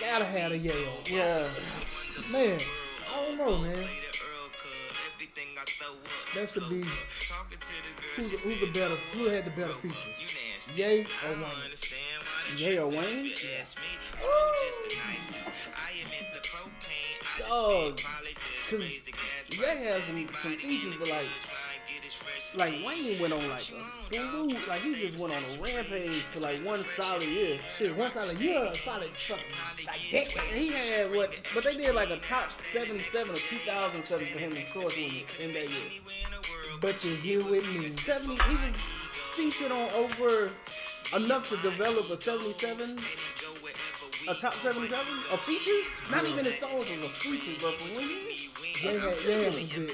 Gotta have a Yayo. Yeah. Man, I don't know, man. That should be who's, the- who's the better, who had the better features, Ye or Wayne? Yeah, Wayne. Dog. Cause Ye has some, some features, but like, like Wayne went on like a slew, like he just went on a rampage for like one solid year. Shit, one solid year, a solid fucking like decade. He had what, but they did like a top 77 or 2007 for him in source in that year. But you're here with me. 70, he was featured on over enough to develop a 77, a top 77 of features. Not even his songs a feature, but for one year, Ye had, Ye had some good.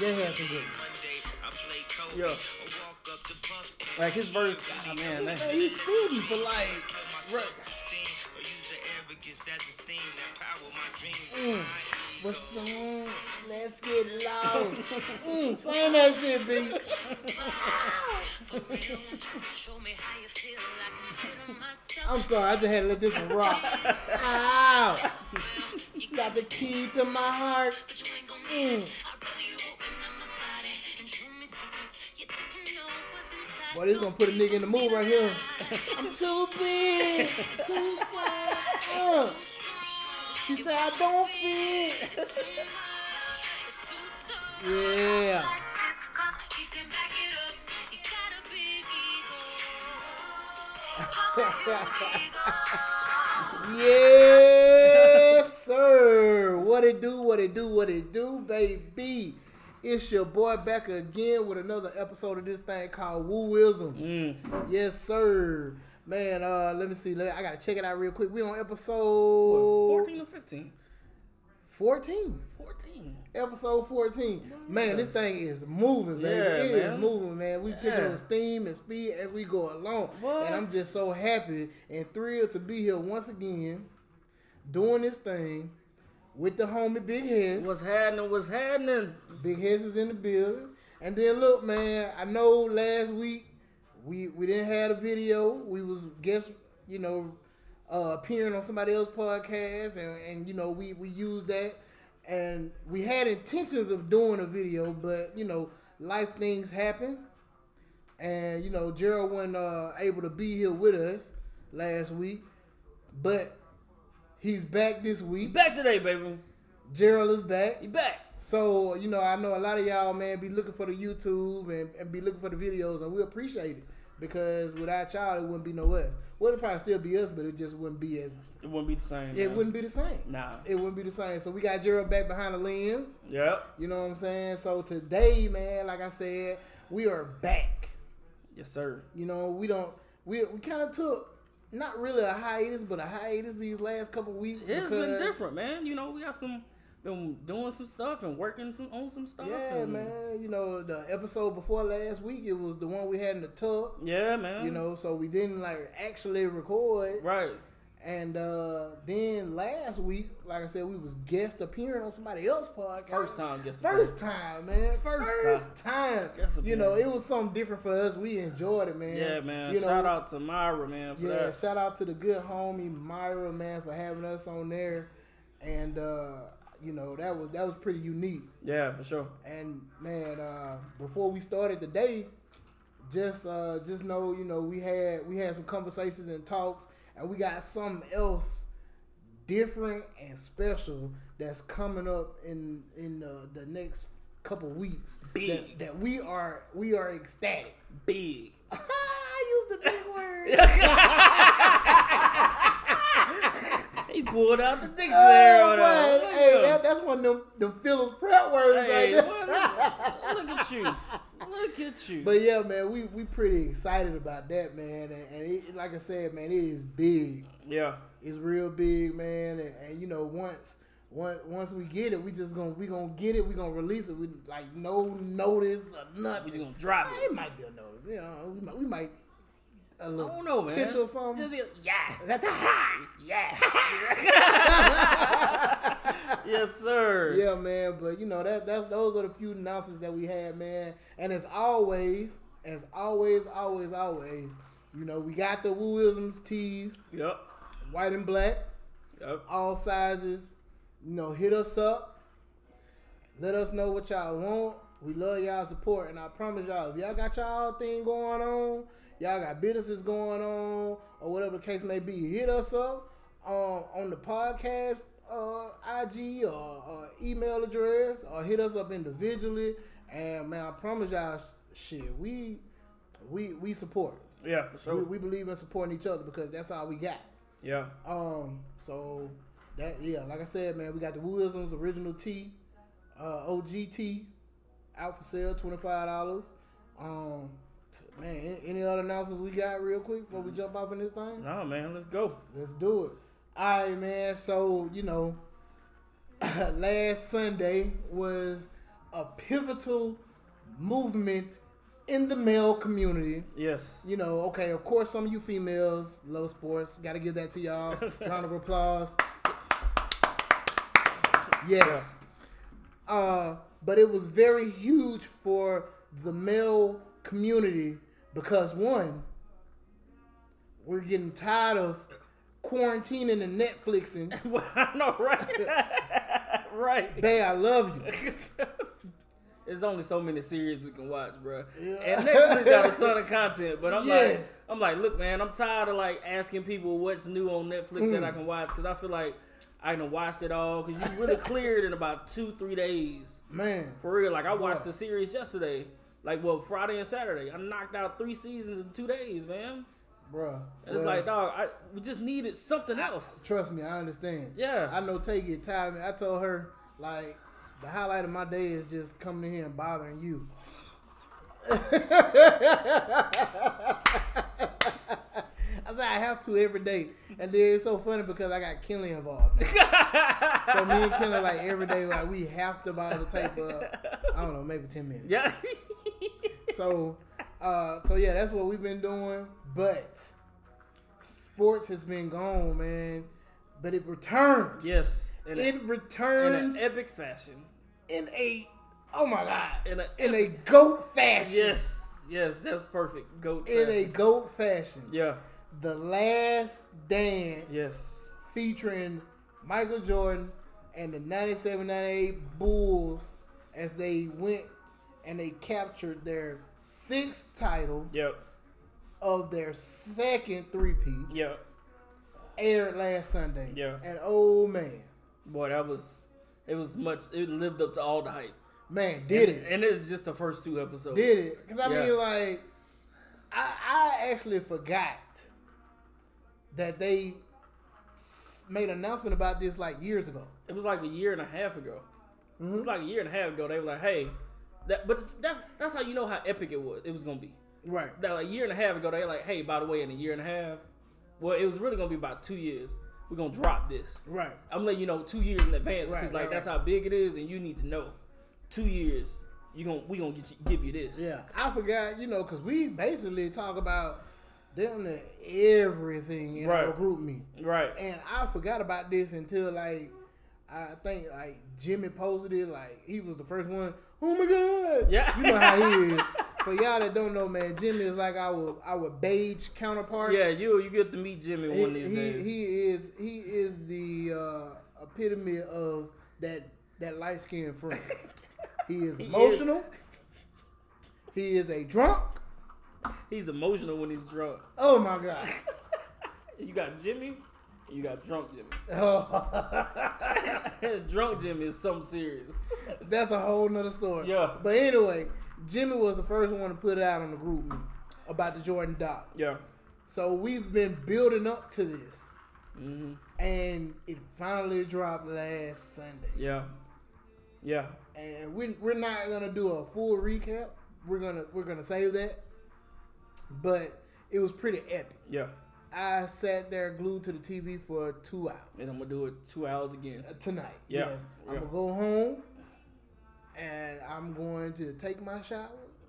Ye had some good. Yeah. Like his verse, ah man, that, he's spitting for like. right. Mm? Let's get lost. mm, sing that shit, B. I'm sorry, I just had to let this one rock. Ow! You got the key to my heart. Mm. Boy, this gonna put a nigga in the mood right here. I'm too big, too fly. She said I don't fit. Yeah. Yes, sir. What it do, what it do, what it do, baby. It's your boy back again with another episode of this thing called Wooisms. Yes, sir. Man, uh, let me see. Let I gotta check it out real quick. We on episode 14 or 15? 14. 14. Episode 14. Man, this thing is moving, baby. Yeah, It is man. moving, man. We picking up steam and speed as we go along. What? And I'm just so happy and thrilled to be here once again doing this thing with the homie Big Heads. What's happening? What's happening? Big Heads is in the building. And then look, man, I know last week we we didn't have a video. We was guess, you know, uh, appearing on somebody else's podcast and, and you know, we, we used that and we had intentions of doing a video, but you know, life things happen. And you know, Gerald wasn't uh, able to be here with us last week. But he's back this week. back today, baby. Gerald is back. You back. So, you know, I know a lot of y'all, man, be looking for the YouTube and, and be looking for the videos, and we appreciate it because without y'all, it wouldn't be no us. Well, it'd probably still be us, but it just wouldn't be as, It wouldn't be the same. it man. wouldn't be the same. Nah. It wouldn't be the same. So, we got Gerald back behind the lens. Yep. You know what I'm saying? So, today, man, like I said, we are back. Yes, sir. You know, we don't, we, we kind of took, not really a hiatus, but a hiatus these last couple weeks. It's been different, man. You know, we got some, been doing some stuff and working some, on some stuff. Yeah, man. You know, the episode before last week, it was the one we had in the tub. Yeah, man. You know, so we didn't like actually record. Right. And uh then last week, like I said, we was guest appearing on somebody else's podcast. First time, guess First time, man. First First time. Guest You know, it was something different for us. We enjoyed it, man. Yeah, man. You know, Shout out to Myra, man, for Yeah, that. shout out to the good homie Myra, man, for having us on there. And uh, you know, that was that was pretty unique. Yeah, for sure. And man, uh, before we started the day, just uh, just know you know we had we had some conversations and talks, and we got something else different and special that's coming up in in uh, the next couple weeks. Big. That, that we are we are ecstatic. Big. I used the big word. He pulled out the dictionary Oh, boy. Hey, that, that's one of them, them Phillips prep words Hey, right there. look, look at you. Look at you. But yeah, man, we we pretty excited about that, man. And, and it, like I said, man, it is big. yeah. It's real big, man. And, and you know, once once once we get it, we just gonna we gonna get it. We gonna release it with like no notice or nothing. We just gonna drop it it. might be a notice. You know, we might we might a I little don't know, man. pitch or something. Be yeah. That's a high. Yeah. yes, sir. Yeah, man. But you know that that's those are the few announcements that we had, man. And as always, as always, always, always, you know, we got the Wooisms tees. Yep. white and black, Yep. all sizes. You know, hit us up. Let us know what y'all want. We love y'all support, and I promise y'all, if y'all got y'all thing going on, y'all got businesses going on, or whatever the case may be, hit us up um, on the podcast uh, IG or, or email address, or hit us up individually. And man, I promise y'all, shit, we we we support. Yeah, for sure. We, we believe in supporting each other because that's all we got. yeah. Um, so that yeah, like I said, man, we got the Wooisms original T, uh, OGT out for sale, twenty five dollars. Um, man, any, other announcements we got real quick before we jump off in this thing? No, man, let's go. Let's do it. All right, man. So you know, last Sunday was a pivotal movement in the male community. Yes. You know, okay, of course, some of you females love sports. Got to give that to y'all. Round of applause. Yes. Uh, but it was very huge for the male community because, one, we're getting tired of quarantining and Netflixing. I know, right? right. Babe, I love you. There's only so many series we can watch, bro. Yeah. And Netflix got a ton of content, but I'm Yes. like, I'm like, look, man, I'm tired of like asking people what's new on Netflix that Mm. I can watch because I feel like I done watched it all because you really cleared in about two, three days. Man, For real, like I watched the series yesterday, like well Friday and Saturday. I knocked out three seasons in two days, man. bruh. And it's like, dog, I we just needed something else. Trust me, I understand. Yeah. I know Tay get tired of. I told her, like, the highlight of my day is just coming in here and bothering you. I said I have to every day. And then it's so funny because I got Kelly involved. so me and Kelly like every day, like we have to buy the tape for I don't know, maybe ten minutes. yeah. So uh so yeah, that's what we've been doing. But sports has been gone, man. But it returned. yes. In, a, It in returned an epic fashion. in a oh my god In a in a goat fashion. Yes. Yes, that's perfect. Goat. Fashion. In a goat fashion. yeah. The last dance Yes. featuring Michael Jordan and the 97-98 Bulls as they went and they captured their sixth title Yep. of their second three-peat Yep. aired last Sunday. Yeah. And oh man, Boy, that was. It was much. It lived up to all the hype. man, did and, it. And it's just the first two episodes. Did it? Because I Yeah. mean, like, I, I actually forgot that they made an announcement about this like years ago. It was like a year and a half ago. It Mm-hmm. was like a year and a half ago. They were like, "Hey, that." But it's, that's that's how you know how epic it was. It was gonna be. Right. That like a year and a half ago, they were like, "Hey, by the way, in a year and a half, well, it was really gonna be about two years. We're gonna drop this. Right. I'm letting you know two years in advance because Right, like right, that's right. how big it is, and you need to know. Two years, you gonna we gonna get you, give you this. Yeah. I forgot, you know, because we basically talk about them to everything in our Right. group meet. Right. And I forgot about this until like I think like Jimmy posted it. Like he was the first one. Oh my god! Yeah. you know how he is. For y'all that don't know, man, Jimmy is like our our beige counterpart. Yeah, you you get to meet Jimmy he, one of these he, days. he is he is the uh, epitome of that that light skinned friend. he is He is. emotional. He is a drunk. He's emotional when he's drunk. Oh my god. You got Jimmy, you got drunk Jimmy. Oh. drunk Jimmy is something serious. That's a whole nother story. Yeah. But anyway, Jimmy was the first one to put it out on the group meet about the Jordan doc. Yeah. So we've been building up to this. hmm And it finally dropped last Sunday. Yeah. Yeah. And we're, we're not gonna do a full recap. We're gonna we're gonna save that. But it was pretty epic. Yeah. I sat there glued to the TV for two hours. And I'm gonna do it two hours again. Uh, tonight. Yeah. Yes. I'm gonna go home and I'm going to take my shower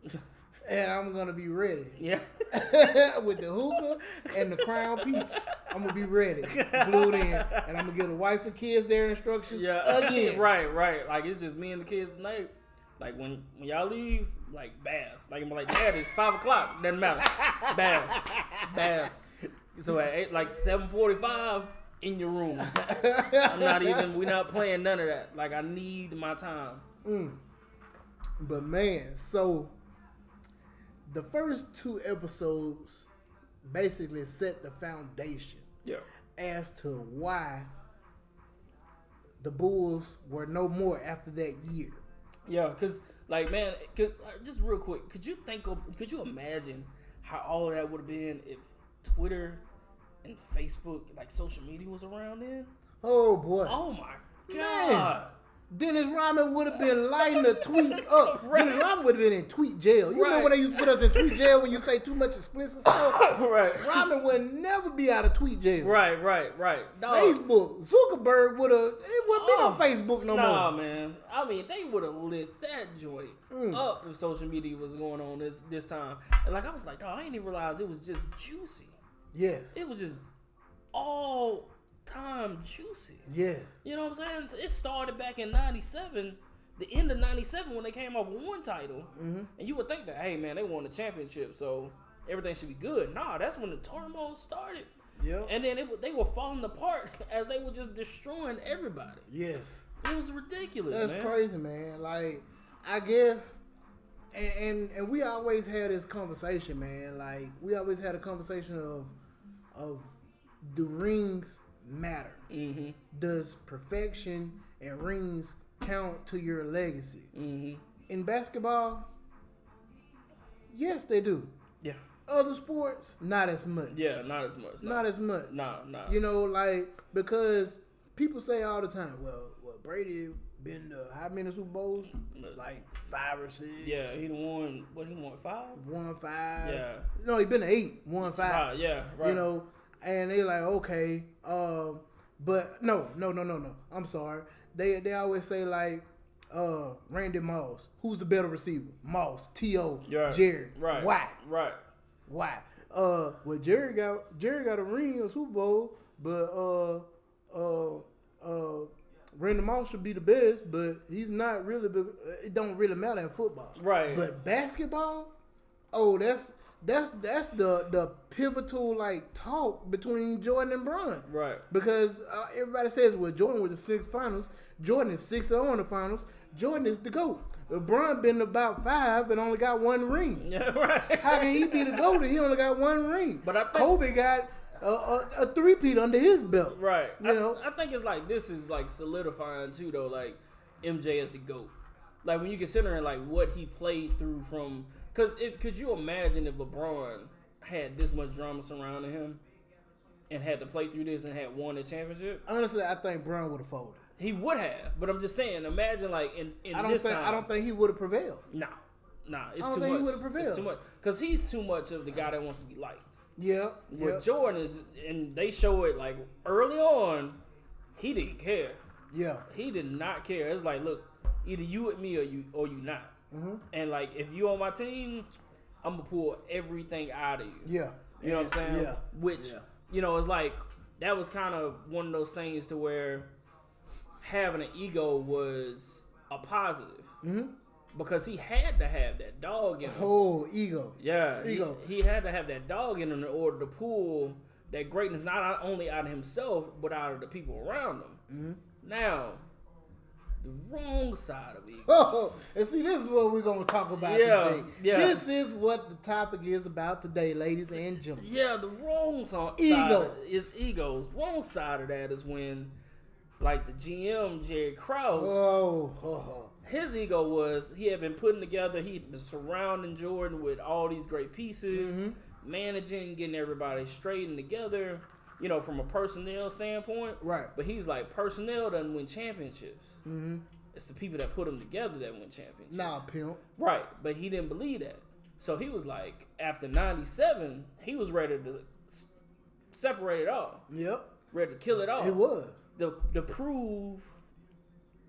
and I'm gonna be ready Yeah. with the hookah and the crown peach. I'm gonna be ready, glued in, and I'm gonna give the wife and kids their instructions Yeah. again. right, right. Like it's just me and the kids tonight. Like when when y'all leave, like baths. Like I'm like, Dad, it's five o'clock. Doesn't matter. Baths. Baths. So at eight, like seven forty five in your room. I'm not even. We're not playing none of that. Like I need my time. Mm. But man, so the first two episodes basically set the foundation Yeah. as to why the Bulls were no more after that year. Yeah, cause like man, cause uh, just real quick, could you think of, could you imagine how all of that would have been if Twitter and Facebook, like social media, was around then? Oh boy. Oh my Man. Dennis Rodman would have been lighting the tweets up. Right. Dennis Rodman would have been in tweet jail. You know Right. when they used to put us in tweet jail when you say too much explicit stuff? right, Rodman would never be out of tweet jail. right, right, right. Dog. Facebook, Zuckerberg would have. It wouldn't be Oh, no Facebook no nah, more. man. I mean, they would have lit that joint Mm. up if social media was going on this this time. And like I was like, dog, I didn't even realize it was just juicy. Yes, It was just all time juicy. yes, You know what I'm saying? It started back in '97, the end of '97 when they came off with one title, Mm-hmm. and you would think that, hey man, they won the championship, so everything should be good. Nah, that's when the turmoil started, yep, and then it, they were falling apart as they were just destroying everybody. yes. It was ridiculous, That's man. crazy, man. Like, I guess, and, and and we always had this conversation, man. Like, we always had a conversation of of the rings matter? Mm-hmm. Does perfection and rings count to your legacy? Mm-hmm. In basketball, yes, they do. Yeah. Other sports, not as much. Yeah, not as much. not as much. Nah, nah. You know, like because people say all the time, well, well, Brady been to how many Super Bowls? Like five or six. yeah, he won. What he won five? one five. Yeah. No, he been to eight, one five. Ah, yeah, right. You know, and they like okay, um, but no, no, no, no, no. I'm sorry. They they always say like. Uh, Randy Moss. Who's the better receiver? Moss, T.O., Yeah. Jerry. Right. Why? Right. Why? Uh, well, Jerry got Jerry got a ring, a Super Bowl, but uh, uh, uh, Randy Moss should be the best, but he's not really. It don't really matter in football, Right. But basketball, oh, that's that's that's the the pivotal like talk between Jordan and Bron, Right. Because uh, everybody says, well, Jordan was the six finals. Jordan is six zero in the finals. Jordan is the goat. LeBron been about five and only got one ring. Yeah, right. How can he be the GOAT he only got one ring? But I think- Kobe got a, a, a three-peat under his belt. Right. You I, know? I think it's like this is like solidifying too though, like MJ is the GOAT. Like when you considering like what he played through from cause if could you imagine if LeBron had this much drama surrounding him and had to play through this and had won the championship? Honestly, I think Bron would have folded. He would have. But I'm just saying, imagine like in, in I don't this think time. I don't think he would have prevailed. Nah. Nah, it's I don't too think he would've prevailed. It's too much. Cause he's too much of the guy that wants to be liked. Yeah, yeah, Jordan is and they show it like early on, he didn't care. yeah. he did not care. It's like, look, either you with me or you or you not. Mm-hmm. And like, if you on my team, I'm gonna pull everything out of you. Yeah. You know what I'm saying? Yeah. Which Yeah. you know it's like that was kind of one of those things to where having an ego was a positive Mhm. because he had to have that dog in him. Oh, ego. Yeah, he- Ego. He, had to have that dog in him in order to pull that greatness not only out of himself but out of the people around him. Mm-hmm. Now, the wrong side of ego. Oh, and see, this is what we're gonna talk about Yeah, today. yeah. This is what the topic is about today, ladies and gentlemen. Yeah, the wrong so- Ego. side is egos. Wrong side of that is when, like the GM Jerry Krause, Oh, oh, his ego was he had been putting together. He'd been surrounding Jordan with all these great pieces, Mm-hmm. managing, getting everybody straight and together. You know, from a personnel standpoint. right. But he's like personnel doesn't win championships. Mm-hmm. It's the people that put them together that win championships. Nah, pimp. Right, but he didn't believe that. So he was like, after '97, he was ready to s- separate it all, Yep, ready to kill it all. it was. To, to prove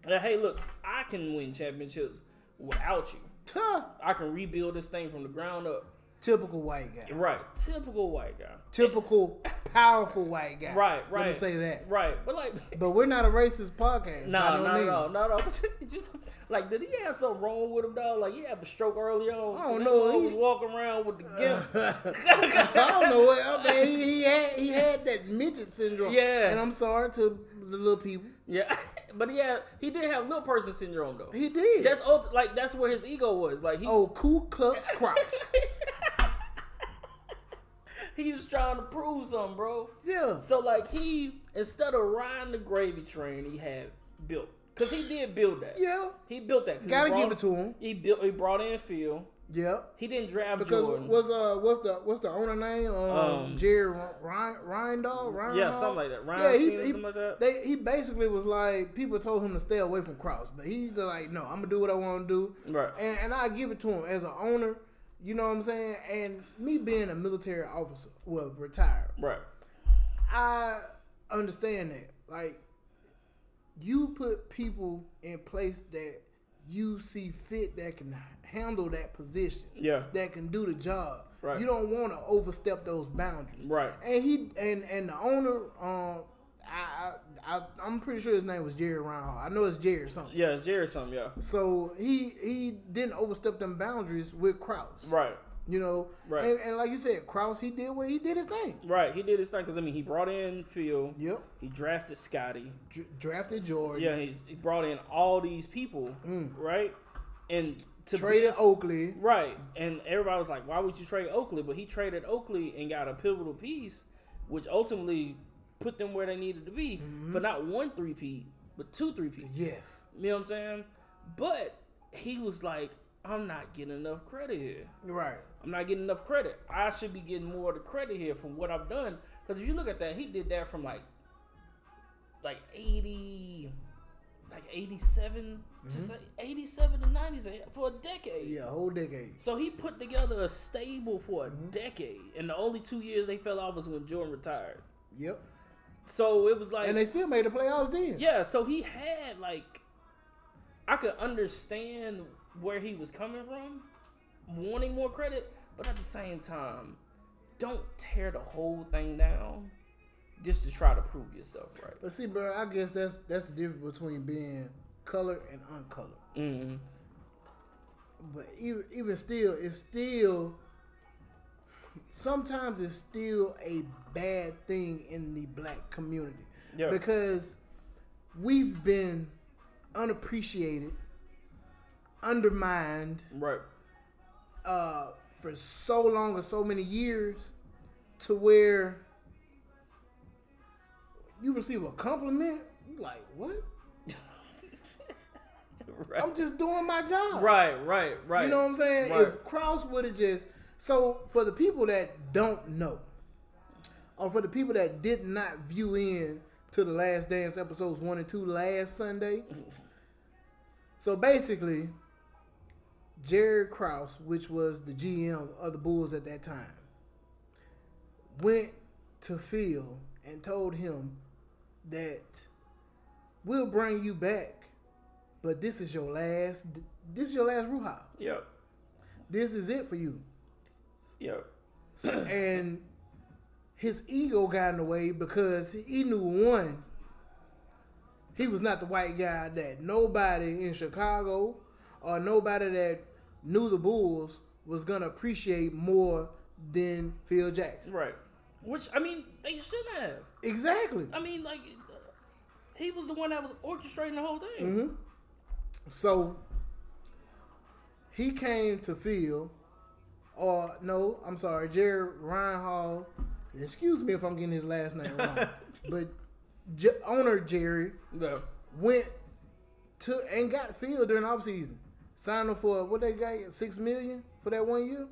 that, hey, look, I can win championships without you. Huh. I can rebuild this thing from the ground up. Typical white guy. Right, typical white guy. Typical powerful white guy. Right, right. Let me right. say that. Right, but like, But we're not a racist podcast. no, by no not means. at all, not at all. Just like, did he have something wrong with him, dog? Like, he had a stroke early on. I don't That know, boy he- was walking around with the gimp. I don't know what. I mean, he, he had he midget syndrome. Yeah. and I'm sorry to the little people. Yeah, but yeah, he did have little person syndrome though. He did. That's ult- like that's where his ego was. Like he oh, Ku Klux Krause. He was trying to prove something, bro. yeah, So like he instead of riding the gravy train, he had built because he did build that. yeah, He built that. 'cause gotta brought- give it to him. He built. He brought in Phil. Yeah, He didn't draft because Jordan. was uh what's the what's the owner name? Um, Um, Jerry Ryan Ryandahl. Ryan yeah, something like that. Ryan Yeah, he, he, like that. They, he basically was like people told him to stay away from Krause, but he's like, no, I'm gonna do what I want to do. Right. And, and I give it to him as an owner. You know what I'm saying? And me being a military officer, well, retired, right. I understand that. Like, you put people in place that you see fit that can handle that position, Yeah. that can do the job. Right. You don't want to overstep those boundaries. Right. And he and and the owner, um, I, I, I I'm pretty sure his name was Jerry Reinhardt. I know it's Jerry or something. Yeah, it's Jerry something. Yeah. So he he didn't overstep them boundaries with Krause. Right. You know, Right. And, and like you said, Krause he did what he did his thing. Right. He did his thing because I mean he brought in Phil. Yep. He drafted Scottie. Dr- drafted Jordan. Yeah. He, he brought in all these people. Right. And to Mm. Traded Oakley. Right. And everybody was like, why would you trade Oakley? But he traded Oakley and got a pivotal piece, which ultimately put them where they needed to be Mm-hmm. for not one three-peat, but two three-peat. Yes. You know what I'm saying? But he was like, I'm not getting enough credit here. Right. I'm not getting enough credit. I should be getting more of the credit here for what I've done. Because if you look at that, he did that from like, like 80, like 87, just like 87 to 90s for a decade. Yeah, whole decade. So he put together a stable for a decade, and the only two years they fell off was when Jordan retired. Yep. So it was like, And they still made the playoffs then. yeah. So he had like, I could understand where he was coming from, wanting more credit, but at the same time, don't tear the whole thing down just to try to prove yourself right. But see, bro, I guess that's that's the difference between being colored and uncolored. Mm-hmm. But even even still, it's still sometimes it's still a bad thing in the black community Yeah. because we've been unappreciated, undermined Right. uh, for so long or so many years to where you receive a compliment, you like what? right. I'm just doing my job. Right. Right. Right. You know what I'm saying? Right. If Krause would have just so for the people that don't know, or for the people that did not view in to the Last Dance episodes one and two last Sunday. So basically, Jared Krause, which was the GM of the Bulls at that time, went to Phil and told him that we'll bring you back, but this is your last. This is your last Ruha. Yep. This is it for you. Yep. and his ego got in the way because he knew one, he was not the white guy that nobody in Chicago or nobody that knew the Bulls was gonna appreciate more than Phil Jackson. Right. Which I mean, they should have. Exactly. I mean, like, he was the one that was orchestrating the whole thing. Mm-hmm. So he came to Phil, or no, I'm sorry, Jerry Reinhall. Excuse me if I'm getting his last name wrong, but J- owner Jerry Yeah. went to and got Phil during offseason. Signed him for what they got six million for that one year.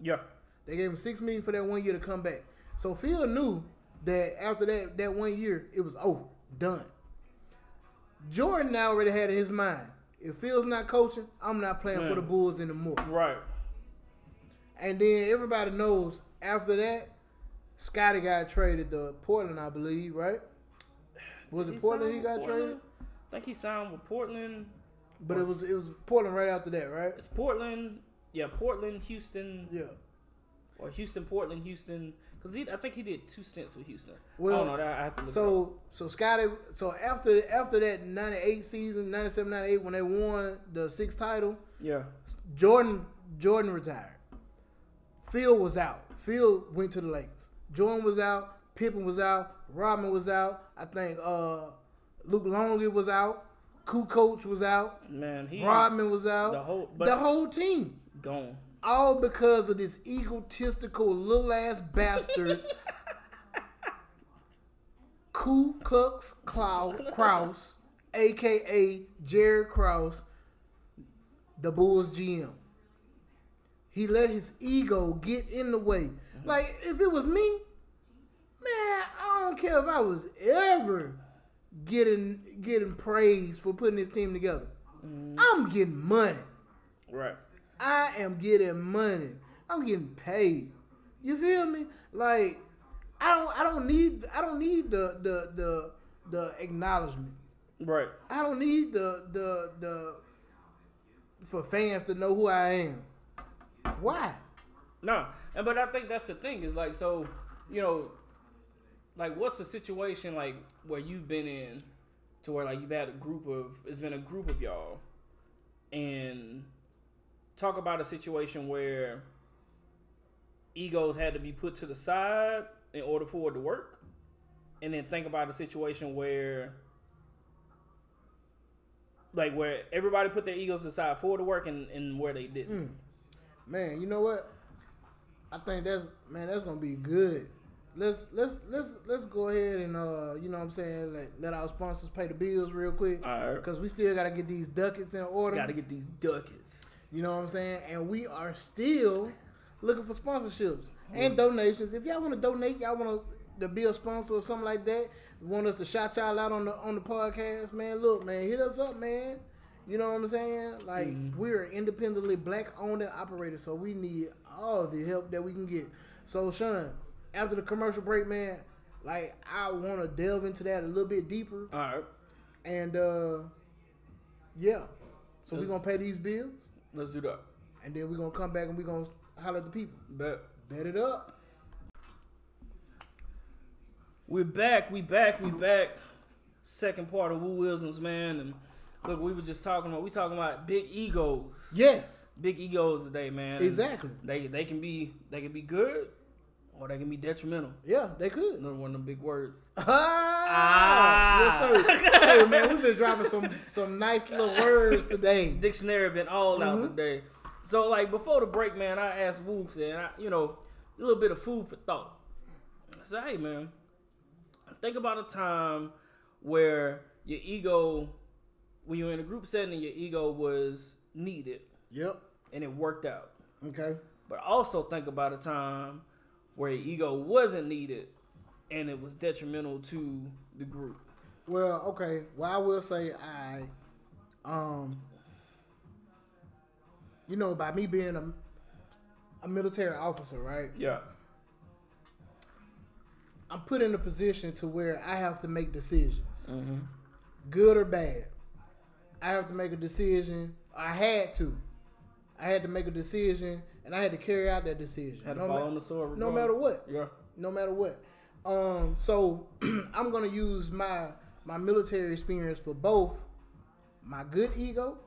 Yeah. They gave him six million for that one year to come back. So Phil knew that after that that one year it was over, done. Jordan now already had in his mind, if Phil's not coaching, I'm not playing for the Bulls anymore. Right. And then everybody knows after that, Scottie got traded to Portland, I believe, right? Was He it Portland he got with traded? I think he signed with Portland. But it was it was Portland right after that, right? It's Portland. Yeah, Portland, Houston, Yeah. or Houston, Portland, Houston. Because I think he did two stints with Houston. Well, I know. I have to look. So so Scottie so after after that 98 season, 97 98 when they won the sixth title, yeah, Jordan Jordan retired. Phil was out. Phil went to the Lakers. Jordan was out. Pippen was out. Rodman was out. I think uh, Luke Longley was out. Kukoc was out. Man, he Rodman was out. the whole- the whole team. gone. All because of this egotistical little ass bastard. Ku Klux Krause, aka Jared Krause, the Bulls GM. He let his ego get in the way. Like, if it was me, man, I don't care if I was ever getting getting praise for putting this team together. Mm. I'm getting money. Right. I am getting money. I'm getting paid. You feel me? Like I don't I don't need I don't need the the the the acknowledgement. Right. I don't need the the the for fans to know who I am. Why? No, and but I think that's the thing is like so, you know, like what's the situation like where you've been in to where like you've had a group of it's been a group of y'all and talk about a situation where egos had to be put to the side in order for it to work and then think about a situation where like where everybody put their egos aside for it to work and, and where they didn't. Mm. Man, you know what? I think that's man, that's gonna be good. Let's let's let's let's go ahead and uh you know what I'm saying let, let our sponsors pay the bills real quick All right. because we still gotta get these ducats in order. Got to get these ducats. You know what I'm saying? And we are still looking for sponsorships and donations. If y'all want to donate, y'all want to be a sponsor or something like that, want us to shout y'all out on the on the podcast, man. Look, man, hit us up, man. You know what I'm saying? Like we're independently black owned and operated, so we need all the help that we can get. So, Sean, after the commercial break, man, like I want to delve into that a little bit deeper, All right. and uh yeah. So we're gonna pay these bills. Let's do that. And then we're gonna come back and we're gonna holler at the people. Bet. Bet it up. We're back. We back. We back. Second part of Woo Wilson's man, and look, we were just talking about we talking about big egos. Yes, Big egos today, man. And exactly. They they can be they can be good, or they can be detrimental. Yeah, they could. Another one of them big words. Ah, yes, sir. hey, man, we've been dropping some some nice little words today. Dictionary been all out Mhm. today. So like before the break, man, I asked Wooks and I, you know a little bit of food for thought. I said, hey man, think about a time where your ego, when you're in a group setting, your ego was needed Yep. and it worked out. Okay. But also think about a time where your ego wasn't needed and it was detrimental to the group. Well, okay. Well, I will say I, um, you know, by me being a a military officer, right? Yeah. I'm put in a position to where I have to make decisions, Mm-hmm. good or bad. I have to make a decision. I had to. I had to make a decision, and I had to carry out that decision. Had to no, fall ma- on the sword. no matter what. Yeah. No matter what. Um, so I'm gonna use my my military experience for both my good ego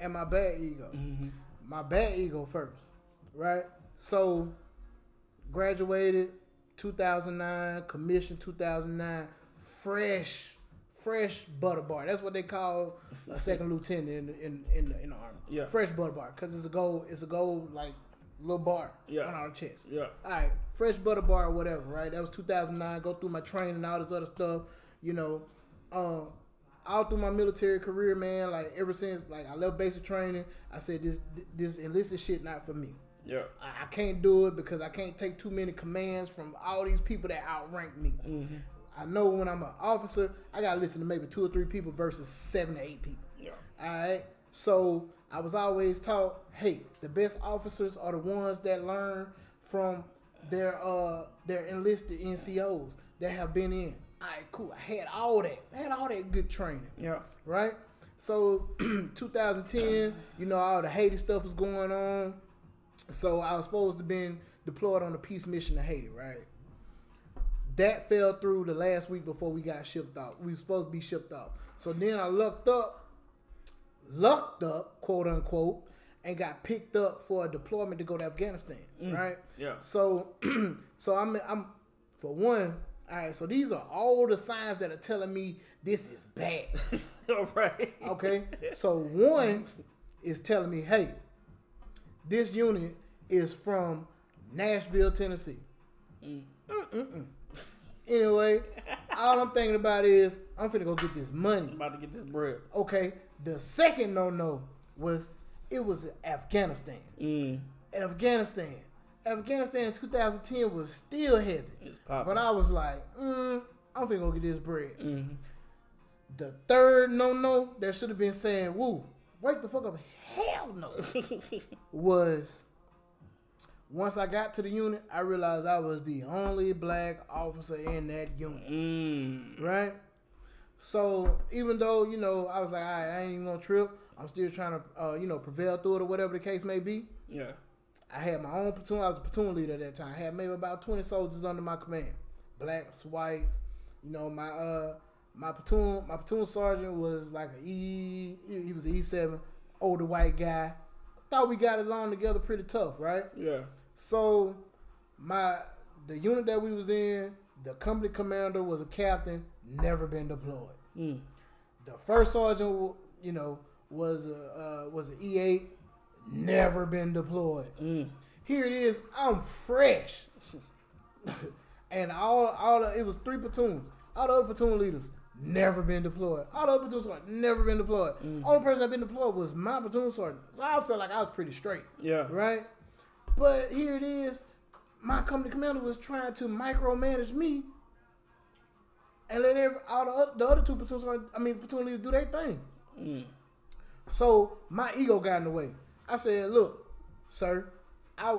and my bad ego. Mm-hmm. My bad ego first, right? So graduated 2009, commissioned 2009, fresh, fresh butter bar. That's what they call a second lieutenant in in in the, in the army. Yeah. fresh butter bar because it's a gold. It's a gold like little bar Yeah. on our chest. Yeah. All right, fresh butter bar or whatever, right? That was 2009. Go through my training and all this other stuff, you know. Um, all through my military career, man. Like ever since, like I left basic training, I said this this enlisted shit not for me. Yeah. I, I can't do it because I can't take too many commands from all these people that outrank me. Mm-hmm. I know when I'm an officer, I gotta listen to maybe two or three people versus seven to eight people. Yeah. All right. So I was always taught, hey, the best officers are the ones that learn from their uh their enlisted NCOs that have been in. All right, cool. I had all that. I had all that good training, Yeah. right? So 2010, you know, all the Haiti stuff was going on. So I was supposed to been deployed on a peace mission to Haiti, right? That fell through the last week before we got shipped off. We were supposed to be shipped off. So then I looked up, lucked up, quote unquote, and got picked up for a deployment to go to Afghanistan, mm. right? Yeah. So, so I'm, I'm, for one, All right, so these are all the signs that are telling me this is bad. All right. Okay, so one is telling me, hey, this unit is from Nashville, Tennessee. Mm. Mm-mm-mm. Anyway, all I'm thinking about is I'm finna go get this money. about to get this bread. Okay, the second no no was it was Afghanistan. Mm. Afghanistan. Afghanistan in 2010 was still heavy. But I was like, mm, I'm finna go get this bread. Mm-hmm. The third no no that should have been saying, woo, wake the fuck up. Hell no. was once I got to the unit, I realized I was the only black officer in that unit. Mm. Right? So even though, you know, I was like, all right, I ain't even gonna trip, I'm still trying to, uh, you know, prevail through it or whatever the case may be. Yeah. I had my own platoon. I was a platoon leader at that time. I had maybe about 20 soldiers under my command. Blacks, whites. You know, my uh my platoon my platoon sergeant was like a E he was an E seven, older white guy. Thought we got along together pretty tough, right? Yeah. So my the unit that we was in, the company commander was a captain, never been deployed. Mm. The first sergeant, you know, was a uh, was an E eight, never been deployed. Mm. Here it is. I'm fresh, and all all the, it was three platoons. All the other platoon leaders never been deployed. All the other platoon sergeants never been deployed. Only person that been deployed was my platoon sergeant. So I felt like I was pretty straight, Yeah. right? But here it is. My company commander was trying to micromanage me and let every, all the, the other two platoon sergeants, I mean platoon leaders do their thing. Mm. So my ego got in the way. I said, "Look, sir, I,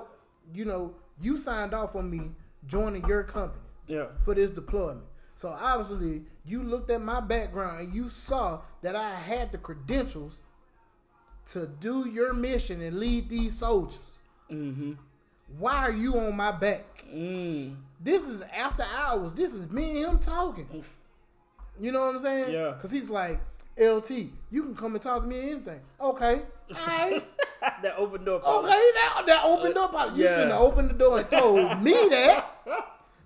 you know, you signed off on me joining your company Yeah. for this deployment. So obviously, you looked at my background and you saw that I had the credentials to do your mission and lead these soldiers. Mm-hmm. Why are you on my back? Mm. This is after hours. This is me and him talking. You know what I'm saying? Yeah. Cause he's like, LT, you can come and talk to me anything. Okay. All right. that open door. Okay, policy. that, that opened up. You Yeah. shouldn't have opened the door and told me that.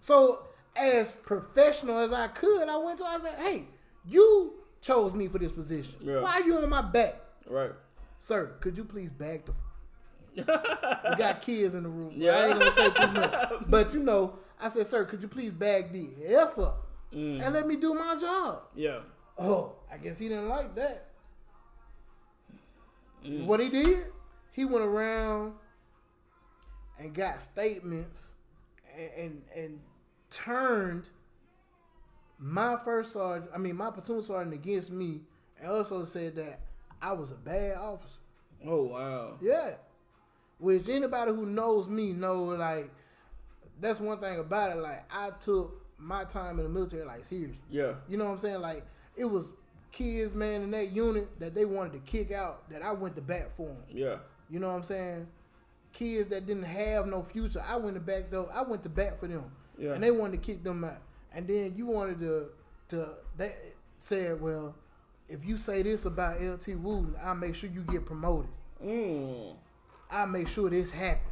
So, as professional as I could, I went to. I said, "Hey, you chose me for this position. Yeah. Why are you on my back, Right. sir? Could you please back the? We got kids in the room, so I ain't gonna say too much. But you know, I said, sir, could you please bag the f up Mm. and let me do my job? Yeah. Oh, I guess he didn't like that. Mm. What he did, he went around and got statements and and, and turned my first sergeant, I mean my platoon sergeant against me, and also said that I was a bad officer. Oh wow. Yeah, which anybody who knows me know like that's one thing about it. Like I took my time in the military like seriously. Yeah. You know what I'm saying? Like it was kids, man, in that unit that they wanted to kick out that I went to bat for them. Yeah. You know what I'm saying? Kids that didn't have no future, I went to back though. I went to bat for them, Yeah. and they wanted to kick them out. And then you wanted to to they said, well, if you say this about LT Wooten, I'll make sure you get promoted. Mm. I'll make sure this happens.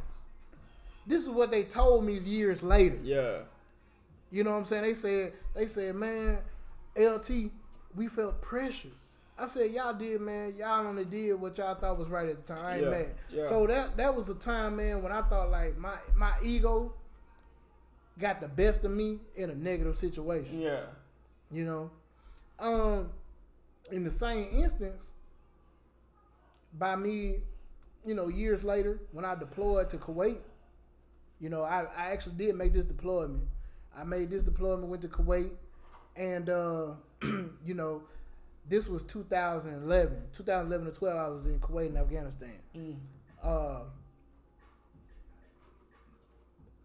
This is what they told me years later. Yeah. You know what I'm saying? They said, they said, man, LT, we felt pressure. I said, y'all did, man. Y'all only did what y'all thought was right at the time. I ain't Yeah, mad. yeah. So that that was a time, man, when I thought like my my ego got the best of me in a negative situation. Yeah. You know, um, in the same instance, by me, you know, years later when I deployed to Kuwait, you know, I, I actually did make this deployment. I made this deployment, went to Kuwait, and uh, you know, this was 2011, 2011 to 12. I was in Kuwait and Afghanistan. Mm. Uh,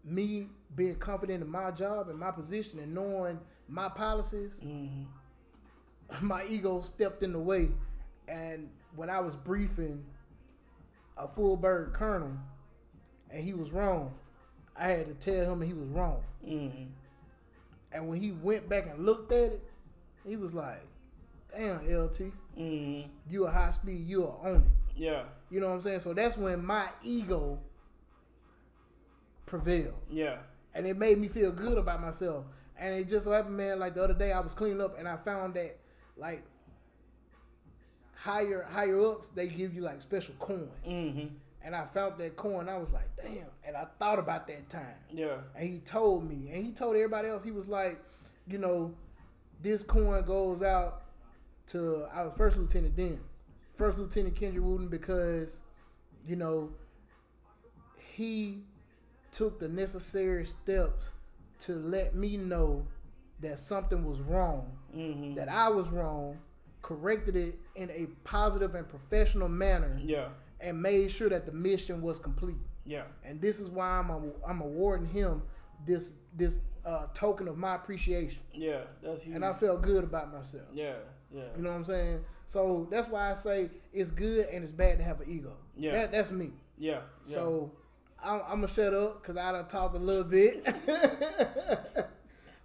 me being confident in my job and my position and knowing my policies, Mm-hmm. my ego stepped in the way. And when I was briefing a full bird colonel and he was wrong, I had to tell him he was wrong. Mm-hmm. And when he went back and looked at it, he was like, damn, LT, Mm-hmm. you a high speed, you are on it. Yeah. You know what I'm saying? So that's when my ego prevailed. Yeah. And it made me feel good about myself. And it just so happened, man. Like the other day, I was cleaning up and I found that like higher higher ups, they give you like special coins. Mm-hmm. And I found that coin. I was like, damn. And I thought about that time. Yeah. And he told me, and he told everybody else. He was like, you know, this coin goes out to our first lieutenant then, first lieutenant Kendrick Wooden, because you know he took the necessary steps to let me know that something was wrong, Mm-hmm. that I was wrong, corrected it in a positive and professional manner, Yeah. and made sure that the mission was complete. Yeah. And this is why I'm I'm awarding him this this uh, token of my appreciation, Yeah. That's huge. and I felt good about myself. yeah. Yeah. You know what I'm saying? So that's why I say it's good and it's bad to have an ego. Yeah. that, that's me. Yeah. yeah. So I'm, I'm gonna shut up because I done talked a little bit.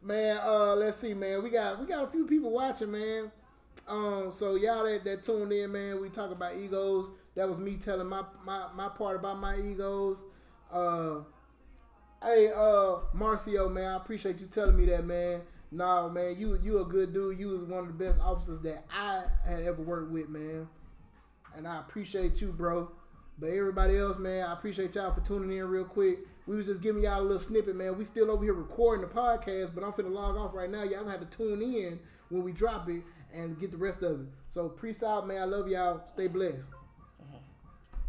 man, uh, let's see, man. We got we got a few people watching, man. Um, so y'all that, that tuned in, man, we talk about egos. That was me telling my my, my part about my egos. Uh, hey, uh, Marcio, man, I appreciate you telling me that, man. Nah, man, you you a good dude. You was one of the best officers that I had ever worked with, man. And I appreciate you, bro. But everybody else, man, I appreciate y'all for tuning in real quick. We was just giving y'all a little snippet, man. We still over here recording the podcast, but I'm finna log off right now. Y'all gonna have to tune in when we drop it and get the rest of it. So peace out, man. I love y'all. Stay blessed.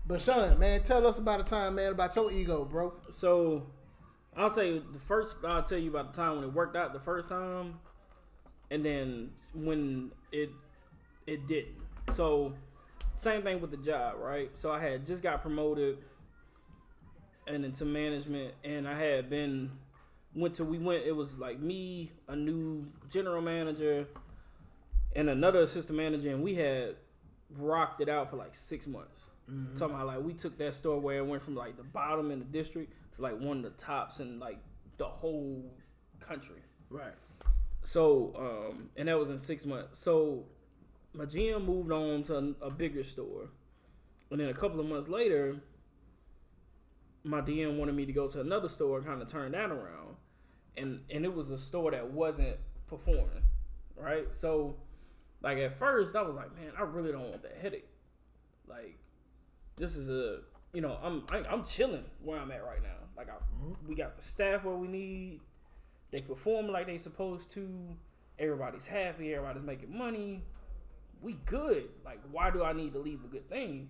But Sean, man, tell us about a time, man, about your ego, bro. So I'll say the first I'll tell you about the time when it worked out the first time and then when it it didn't. So same thing with the job, right? So I had just got promoted and into management and I had been went to we went it was like me, a new general manager and another assistant manager and we had rocked it out for like six months. Talking about like we took that store where it went from like the bottom in the district to like one of the tops in like the whole country. Right. So, um, and that was in six months. So, my GM moved on to a, a bigger store, and then a couple of months later, my DM wanted me to go to another store, kind of turn that around, and and it was a store that wasn't performing, right? So, like at first, I was like, man, I really don't want that headache. Like, this is a, you know, I'm I, I'm chilling where I'm at right now. Like, I, we got the staff where we need. They perform like they supposed to. Everybody's happy. Everybody's making money. We good. Like, why do I need to leave a good thing?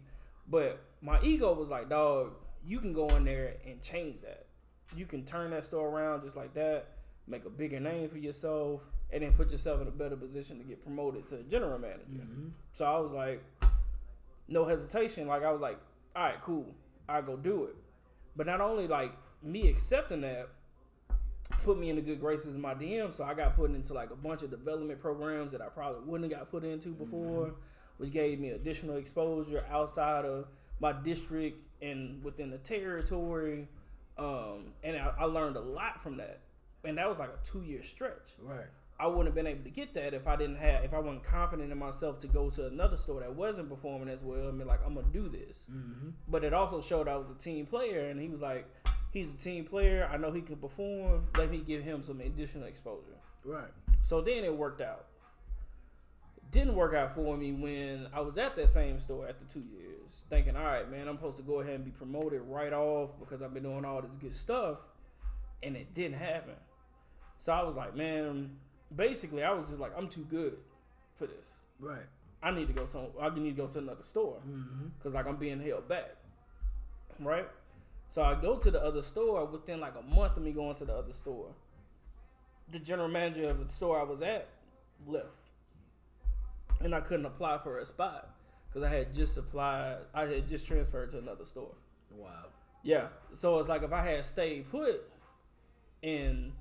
But my ego was like, dog, you can go in there and change that. You can turn that store around just like that, make a bigger name for yourself, and then put yourself in a better position to get promoted to general manager. So I was like, no hesitation. Like I was like, all right, cool, I go do it. But not only like me accepting that, put me in the good graces of my DM. So I got put into like a bunch of development programs that I probably wouldn't have got put into before, which gave me additional exposure outside of my district and within the territory. Um, and I, I learned a lot from that. And that was like a two year stretch. Right. I wouldn't have been able to get that if I didn't have if I wasn't confident in myself to go to another store that wasn't performing as well and be like, I'm gonna do this. Mm-hmm. But it also showed I was a team player and he was like, He's a team player, I know he can perform, let me give him some additional exposure. Right. So then it worked out. It didn't work out for me when I was at that same store after two years, thinking, all right, man, I'm supposed to go ahead and be promoted right off because I've been doing all this good stuff, and it didn't happen. So I was like, man, basically, I was just like, I'm too good for this. Right. I need to go some. I need to go to another store Mm-hmm. because like I'm being held back, right? So I go to the other store within like a month of me going to the other store. The general manager of the store I was at left, and I couldn't apply for a spot because I had just applied. I had just transferred to another store. Wow. Yeah, so it's like if I had stayed put and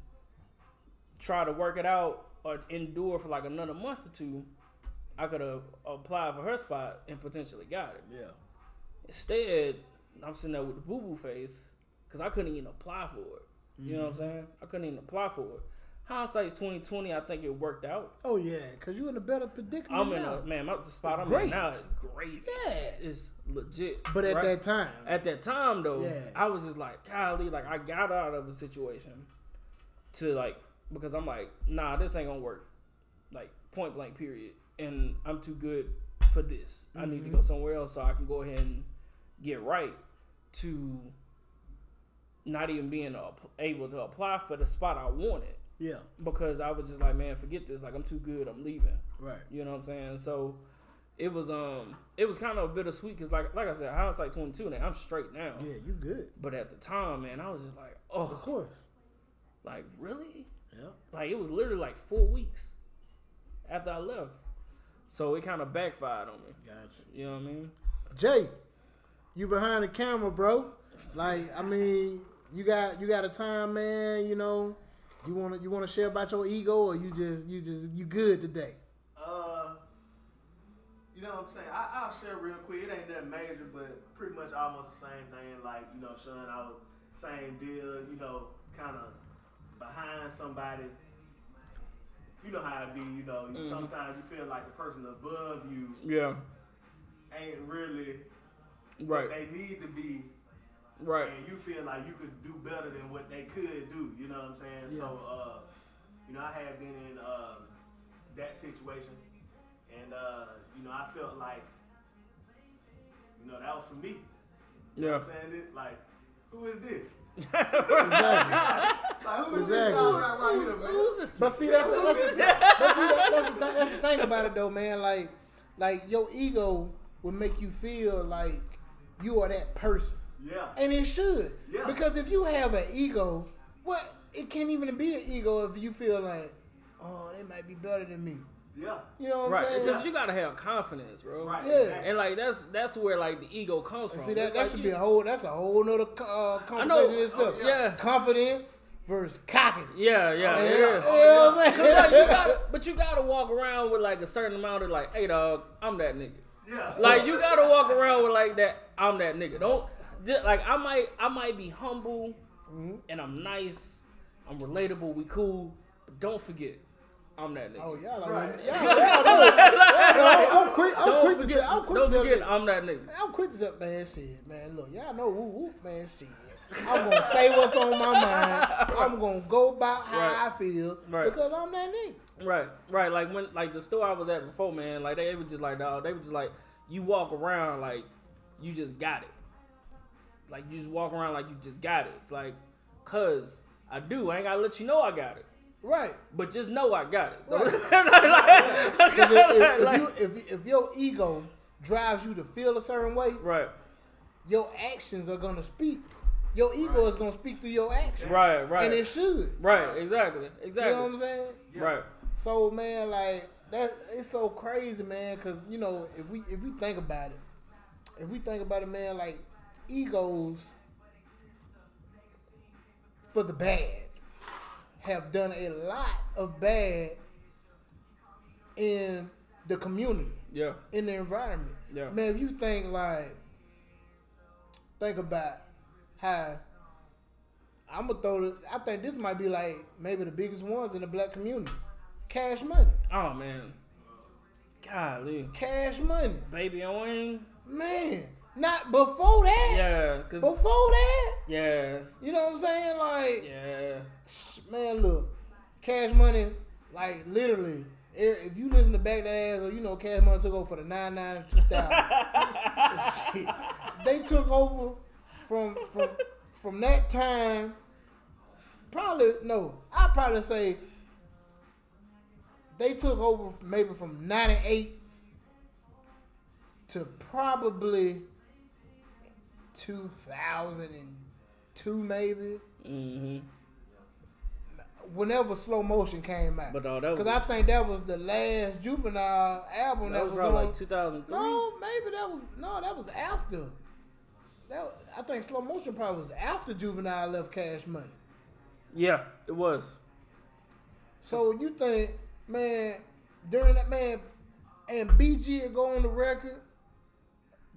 try to work it out or endure for like another month or two, I could have applied for her spot and potentially got it. Yeah. Instead, I'm sitting there with the boo boo face because I couldn't even apply for it. You know what I'm mm-hmm. saying? I couldn't even apply for it. Hindsight's 2020. I think it worked out. Oh yeah, cause you're in a better predicament I'm in now. a man. My, the spot I'm Great. in now is great. Yeah. It's legit. But at right? that time, At that time, though, Yeah. I was just like, golly, like I got out of a situation to like because I'm like, nah, this ain't gonna work. Like point blank, period. And I'm too good for this. I need to go somewhere else so I can go ahead and get right to not even being able to apply for the spot I wanted Yeah. because I was just like, man, forget this. Like I'm too good. I'm leaving. Right. You know what I'm saying? So it was um it was kind of a bittersweet because like like I said, hindsight 22 now I'm straight now. Yeah, you good. But at the time, man, I was just like, oh, Of course. like really? Yeah. Like it was literally like four weeks after I left. So it kind of backfired on me. Gotcha. You know what I mean? Jay, you behind the camera, bro. Like, I mean, you got you got a time, man. You know, you wanna you wanna share about your ego, or you just you just you good today? Uh, you know what I'm saying? I, I'll share real quick. It ain't that major, but pretty much almost the same thing. Like, you know, Sean, I was same deal, you know, kind of behind somebody. You know how it be, you know, Mhm. sometimes you feel like the person above you Yeah. ain't really Right. what they need to be. Right. and you feel like you could do better than what they could do. You know what I'm saying? Yeah. So, uh, you know, I have been in uh, that situation, and uh, you know, I felt like, you know, that was for me. You know Yeah. what I'm saying? It, like, who is this? Exactly. Like, who is Exactly. this dog right, right here, man? Who's this? But see, that's, that's, the, but see, that, that's, the thing, that's the thing about it, though, man. Like, like your ego will make you feel like you are that person, Yeah. and it should. Yeah. Because if you have an ego, what it can't even be an ego if you feel like, oh, they might be better than me. Yeah. You know what Right. I'm saying? Because you gotta have confidence, bro. Right. Yeah. And like that's that's where like the ego comes And from. see that It's that like should you- be a whole that's a whole nother uh, conversation know. itself. Oh, yeah. Confidence versus cockiness. Yeah, yeah, Yeah, yeah. you know what I'm Cause like you gotta, but you gotta walk around with like a certain amount of like, hey dog, I'm that nigga. Yeah. Like you gotta walk around with like that. I'm that nigga. Don't just, like I might I might be humble Mhm. and I'm nice. I'm relatable. We cool. But don't forget, I'm that nigga. Oh y'all, like, Right. y'all, y'all know. Y'all know. I'm quick. I'm don't quick to forget. tell. I'm quick don't to forget, tell. I'm that nigga. I'm quick to tell, man. Shit, man. Look, y'all know, woo woo, man. Shit. I'm gonna say what's on my mind. I'm gonna go about how Right. I feel Right. because I'm that nigga. Right, right. Like when, like the store I was at before, man. Like they were just like, dog. They were just like, you walk around like you just got it. Like you just walk around like you just got it. It's like, cause I do. I ain't gotta let you know I got it. Right. But just know I got it. Because if, if, Like- you, if, if your ego drives you to feel a certain way, right, your actions are gonna speak. Your ego is gonna speak through your actions, right, right, and it should. right. Exactly, You know exactly. what I'm saying? Right, So man, like that, it's so crazy, man. Because you know, if we if we think about it, if we think about it, man, like egos for the bad have done a lot of bad in the community, yeah, in the environment. Yeah. Man, if you think like, think about how. I'm gonna throw this. I think this might be like maybe the biggest ones in the black community. Cash money. Oh man, golly, Cash money. baby Owen. Man, not before that. Yeah, cause Before that, yeah, you know what I'm saying? Like, yeah, man, look, cash money, like literally, if you listen to Back That Ass, or you know, Cash Money took over for the 99 and 2000. They took over from from from that time. Probably no, I probably say they took over maybe from 98 to probably 2002 maybe? Hmm whenever slow motion came out. But uh, that because i think that was the last juvenile album that that, was was, probably on. like 2003. no maybe that was no that was after. That was- i think slow motion probably was after juvenile left cash money. Yeah, it was. so you think man during that man and bg would go on the record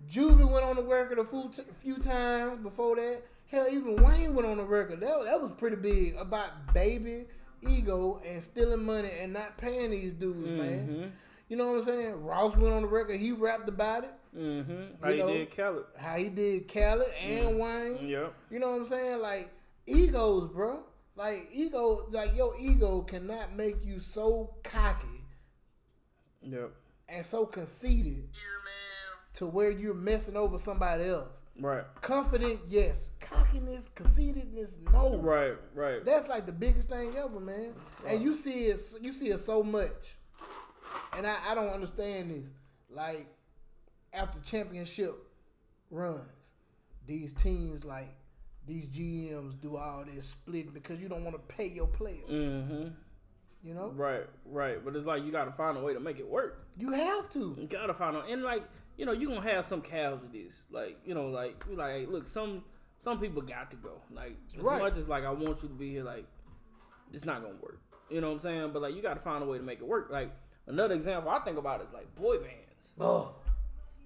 Juvie went on the record a few, t- few times before that. Hell, even Wayne went on the record. That, that was pretty big about baby ego and stealing money and not paying these dudes, man. Mhm. You know what I'm saying? Ross went on the record. He rapped about it. Mm-hmm. How You you, know, did Khaled? How he did Khaled and Wayne. Yep. You know what I'm saying? Like egos, bro. Like ego, like your ego cannot make you so cocky Yep. and so conceited to where you're messing over somebody else. Right. Confident, yes. Cockiness, conceitedness, no. Right. Right. That's like the biggest thing ever, man. And you see it, you see it so much. And I, I don't understand this. Like after championship runs, these teams like these GMs do all this splitting because you don't want to pay your players. mm-hmm. You know, Right. Right. But it's like you got to find a way to make it work. you have to. You gotta find out, and like you know, you're gonna have some casualties. Like you know, like like, hey, look, some some people got to go. Like as Right. much as like I want you to be here, like it's not gonna work. You know what I'm saying? But like you gotta find a way to make it work. Like another example I think about is like boy bands. Oh,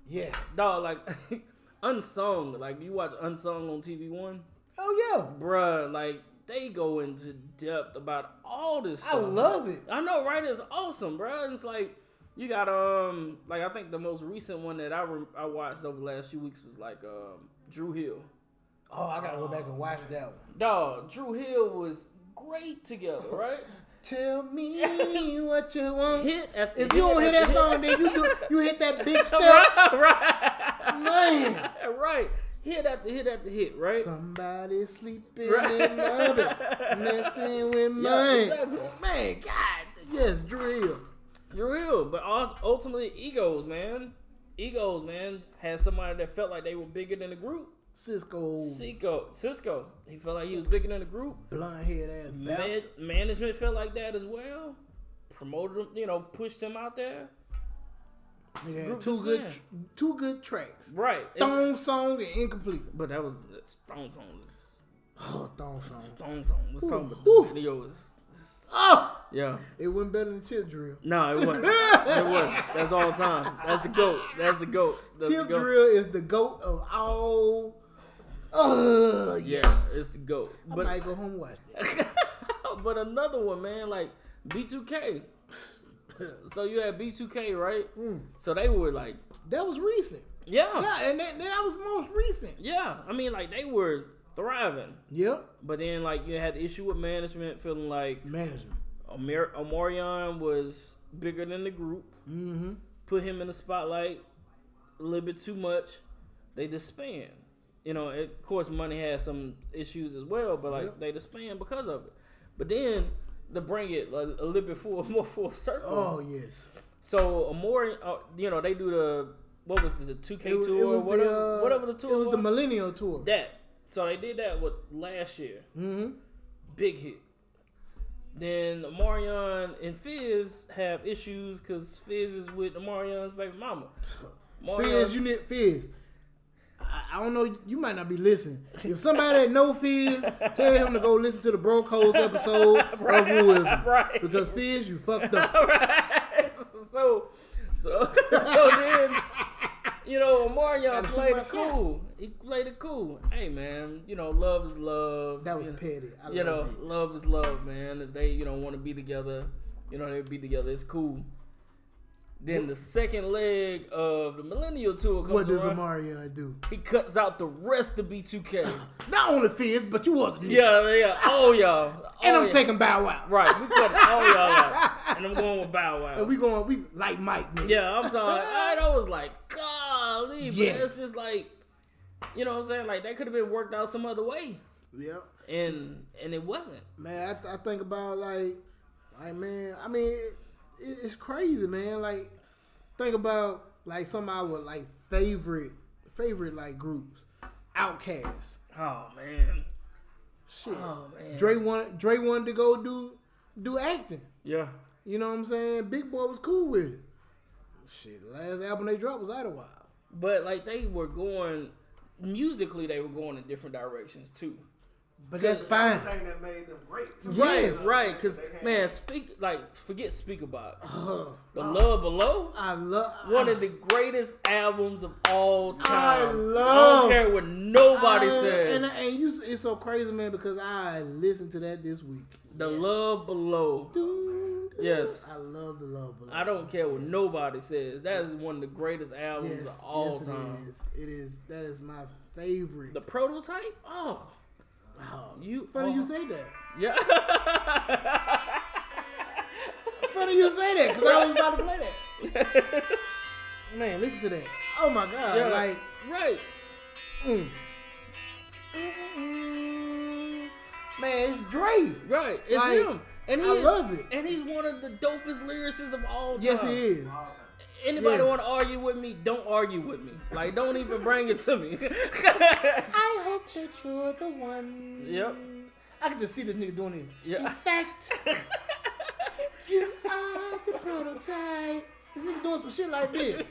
Yeah. Dog, like unsung. Like you watch unsung on TV One, Oh yeah. bruh. Like they go into depth about all this. I love it. I know, right? It's awesome, bro. It's like you got um, like I think the most recent one that I rem- I watched over the last few weeks was like um, Dru Hill. Oh, I gotta go back and watch that one. Dog, Dru Hill was great together, right? Tell me what you want. hit after If you don't hear that song, then you do you hit that big step, right, right, man. right. Hit after hit after hit, right? Somebody sleeping Right. in my bed, messing with Yeah, mine. exactly. Man, God, yes, drill. You're real, but ultimately, egos, man. Egos, man. Had somebody that felt like they were bigger than the group. Sisqó, Sisqó, Sisqó. He felt like he was bigger than the group. blonde head ass Man- management felt like that as well. Promoted him, you know, pushed him out there. Nigga had two good, tr- two good tracks. Right. Thong song and incomplete. but that was Thong Song. Was, Oh, thong song. Thong Song. Let's talk about the video. Is- Oh, yeah. it went better than chip drill. No, it wasn't. it wasn't. That's all time. That's the goat. That's the goat. That's Tip the goat. drill is the goat of all. Oh Yeah, yes. it's the goat. I But might go home and watch that. but another one, man, like B2K. so you had B2K, right? Mm. So they were like, That was recent. yeah, Yeah, and that, that was most recent. yeah. I mean, like they were thriving. Yep. But then, like, you had the issue with management, feeling like Management. Omar- Omarion was bigger than the group, Mm-hmm. put him in the spotlight a little bit too much. They disband. You know, of course, money has some issues as well, but like Yep. they disband because of it. But then to bring it like, a little bit full, more full circle. Oh yes. So Amori, uh, you know, they do the what was it, the two K was, tour, was whatever, the uh, whatever the tour It was the. Millennial tour. that. So they did that with last year. Mm-hmm. big hit. Then Marion and Fizz have issues because Fizz is with Marion's baby mama. Marion- Fizz, you need Fizz. I, I don't know. You might not be listening. If somebody that know Fizz, tell him to go listen to the Broke Hoes episode of Wooism. Right. Because Fizz, you fucked up. Right. so, so, so then, you know, Marion Gotta played my it cool. He played it cool. Hey, man, you know, love is love. That was you know, petty. I you know, love it. love is love, man. If they, you know, want to be together, you know, they be together. It's cool. Then the second leg of the Millennial Tour comes What does around. Omarion uh, do? he cuts out the rest of B2K. Not only Fizz, but you other niggas. yeah, yeah. Oh, y'all. Oh, and Oh, I'm yeah. taking Bow Wow. Right, we cut all y'all out. And I'm going with Bow Wow. And we going, we like Mike. Nigga. Yeah, I'm sorry. I was like, golly, but Yes. it's just like, you know what I'm saying? Like that could have been worked out some other way, Yeah. and and it wasn't. Man, I, th- I think about like, like man. I mean, it, it's crazy, man. Like, think about like some of our like favorite, favorite like groups, OutKast. Oh man. Shit. Oh man. Dre wanted Dre wanted to go do do acting. Yeah. You know what I'm saying? Big Boi was cool with it. Shit, the last album they dropped was Idlewild. But like they were going musically, they were going in different directions too. But that's fine. thing that made them great. Too. Yes. Right, right. Because man, speak like forget Speakerboxxx. Uh, The Love Below, I love one of the greatest albums of all time. I love. I don't care what nobody I- says. And, and you, it's so crazy, man, because I listened to that this week. the Love Below. Doo, doo. Yes. I love the love. Below. I don't care what nobody says. That is one of the greatest albums Yes, of all yes, time. It is. It is. That is my favorite. The prototype? Oh. Oh, You- funny you oh. say that. Yeah. Funny you say that because I was about to play that. Man, listen to that. Oh my god, Yeah. like. right. Mm. Man, it's Dre. Right. It's Like, him. And he I is, love it. And he's one of the dopest lyricists of all time. Yes, he is. Anybody Yes. want to argue with me? Don't argue with me. Like, don't even bring it to me. I hope that you're the one. Yep. I can just see this nigga doing this. Yeah. In fact, you are the prototype. This nigga doing some shit like this.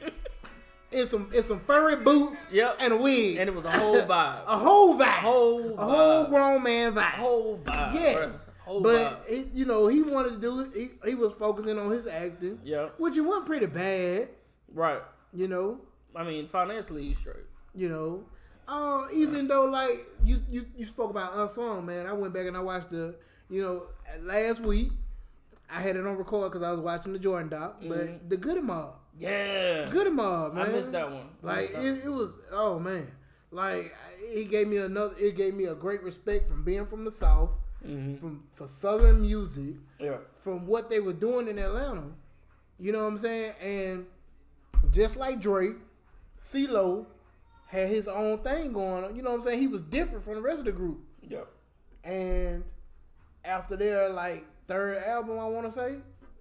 In some in some furry boots Yep. and a wig. and it was a whole vibe. a whole vibe. A whole a whole grown man vibe. whole vibe. Yes. Whole but he, you know, he wanted to do it. He, he was focusing on his acting. Yeah. Which he wasn't pretty bad, Right. you know. I mean, financially, he's straight. You know. Uh, even though like you, you you spoke about unsung, man, I went back and I watched the you know last week. I had it on record because I was watching the Jordan doc, but the Goodie Mob, Yeah. Goodie Mob, man. I missed that one. I Like that it, it was, oh man, like he gave me another. It gave me a great respect from being from the South, Mm-hmm. from for Southern music, Yeah. from what they were doing in Atlanta. You know what I'm saying? And just like Drake, CeeLo had his own thing going on. You know what I'm saying? He was different from the rest of the group. Yeah. And after their like third album, I want to say,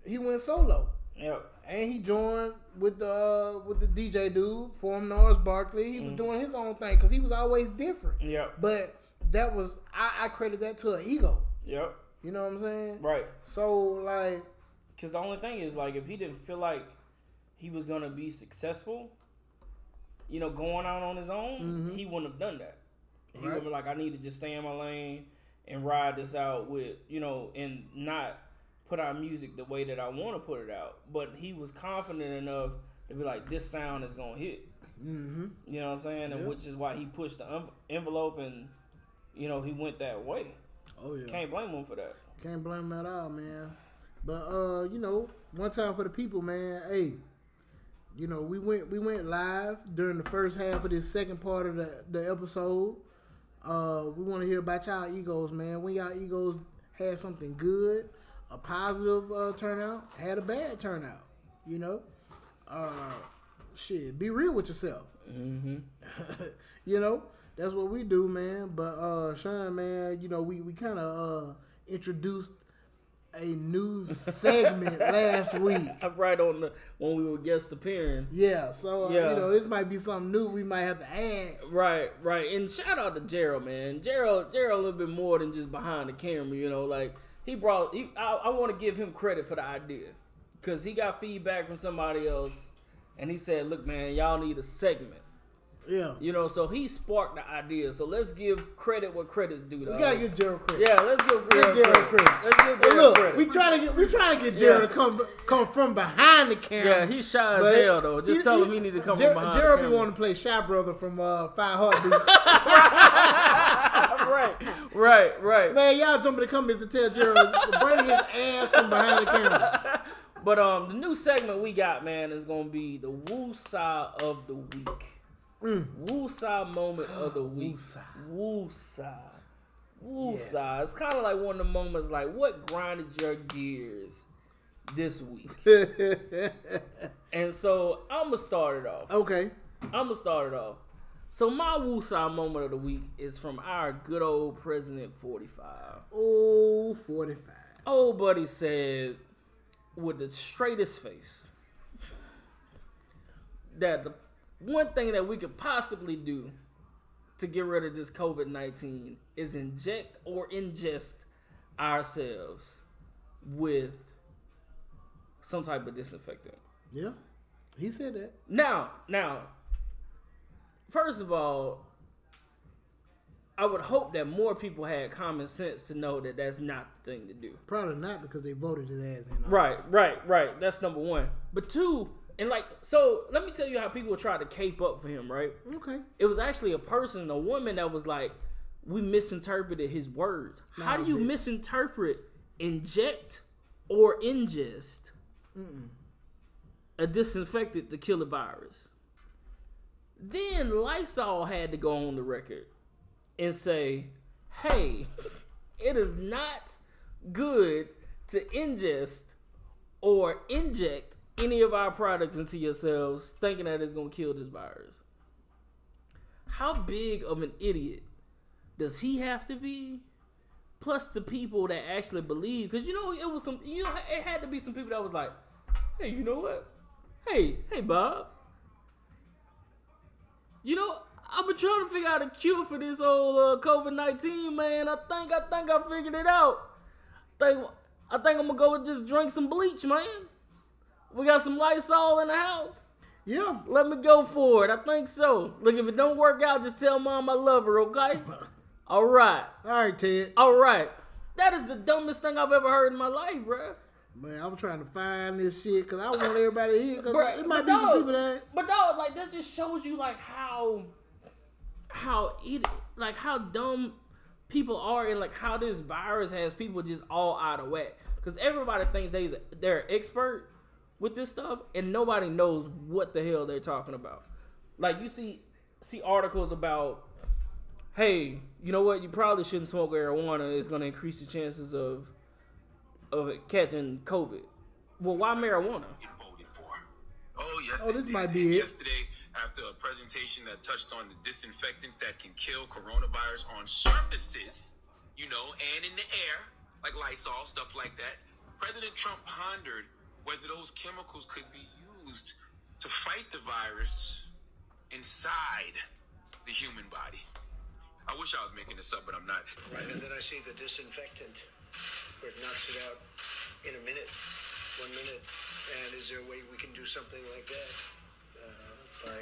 he went solo. Yeah. And he joined with the uh, with the DJ dude, formed Gnarls Barkley. He was doing his own thing because he was always different. Yeah. But that was I, I credit that to an ego. Yep. You know what I'm saying? Right. So like, Because the only thing is, like, if he didn't feel like he was gonna be successful, you know, going out on his own, he wouldn't have done that. He would Right. have been like, I need to just stay in my lane and ride this out with, you know, and not put out music the way that I want to put it out. But he was confident enough to be like, this sound is gonna hit. mm-hmm. You know what I'm saying? And which is why he pushed the envelope and, you know, he went that way. oh yeah, Can't blame him for that. Can't blame him at all, man. But uh, you know, one time for the people, man. Hey, you know, we went we went live during the first half of this second part of the the episode. Uh, we want to hear about y'all egos, man. When y'all egos had something good, a positive uh, turnout, had a bad turnout. You know, uh, shit, be real with yourself. Mm-hmm. you know, that's what we do, man. But uh Sean, man, you know, we, we kinda uh introduced a new segment last week. right on the when we were guest appearing. Yeah, so uh, Yeah. you know, this might be something new we might have to add. Right, right. And shout out to Gerald, man. Gerald, Gerald, a little bit more than just behind the camera. You know, like he brought. He, I, I want to give him credit for the idea because he got feedback from somebody else, and he said, "Look, man, y'all need a segment." Yeah. You know, so he sparked the idea. So let's give credit what credit's due. We gotta get Gerald credit. yeah, let's give Gerald Gerald credit. credit. Let's give Hey, Gerald look, credit. we trying to get we trying to get Gerald Yeah. to come come from behind the camera. yeah, he's shy as hell though. Just tell him he need to come Ger- from behind Gerald be wanting to play Shy Brother from uh, Five Heartbeat. right, right, right. Man, y'all jump in the comments and tell Gerald to bring his ass from behind the camera. But um, the new segment we got, man, is gonna be the Woosah of the week. Mm. Moment of the week. Woosah. Woo Sa. Yes. It's kind of like one of the moments, like what grinded your gears this week. and so I'm gonna start it off. okay. I'm gonna start it off. So my Woosah moment of the week is from our good old President 45. Oh, 45. Old buddy said with the straightest face that the one thing that we could possibly do to get rid of this COVID 19 is inject or ingest ourselves with some type of disinfectant. Yeah. He said that. Now, now, first of all, I would hope that more people had common sense to know that that's not the thing to do. Probably not because they voted his ass in. office. Right, right, right. That's number one. But two, and like, so let me tell you how people tried to cape up for him, right? Okay. It was actually a person, a woman that was like, we misinterpreted his words. how do you misinterpret inject or ingest a disinfectant to kill a virus? Then Lysol had to go on the record and say, hey, it is not good to ingest or inject any of our products into yourselves thinking that it's going to kill this virus. How big of an idiot does he have to be? Plus the people that actually believe, because you know it was some, you know, it had to be some people that was like, "Hey, you know what? Hey, hey, Bob, you know, I've been trying to figure out a cure for this old uh, COVID nineteen, man. I think I think I figured it out. think I think I'm gonna go and just drink some bleach, man. We got some Lysol in the house. Yeah. Let me go for it. I think so. Look, if it don't work out, just tell mom I love her, okay? All right. All right, Ted. All right. That is the dumbest thing I've ever heard in my life, bruh. Man, I'm trying to find this shit because I want everybody here because Bruh, it might but be some dog- people that. But dog, like that just shows you like how how it like how dumb people are and like how this virus has people just all out of whack. Because everybody thinks they's they're an expert with this stuff, and nobody knows what the hell they're talking about. Like you see see articles about, hey, you know what? You probably shouldn't smoke marijuana. It's going to increase your chances of of catching COVID. Well, why marijuana? get voted for. Oh, yes. Oh, this indeed. might be it. Yesterday, after a presentation that touched on the disinfectants that can kill coronavirus on surfaces, you know, and in the air, like Lysol, stuff like that, President Trump pondered whether those chemicals could be used to fight the virus inside the human body. I wish I was making this up, but I'm not. Right, and then I see the disinfectant where it knocks it out in a minute, one minute. And is there a way we can do something like that uh, by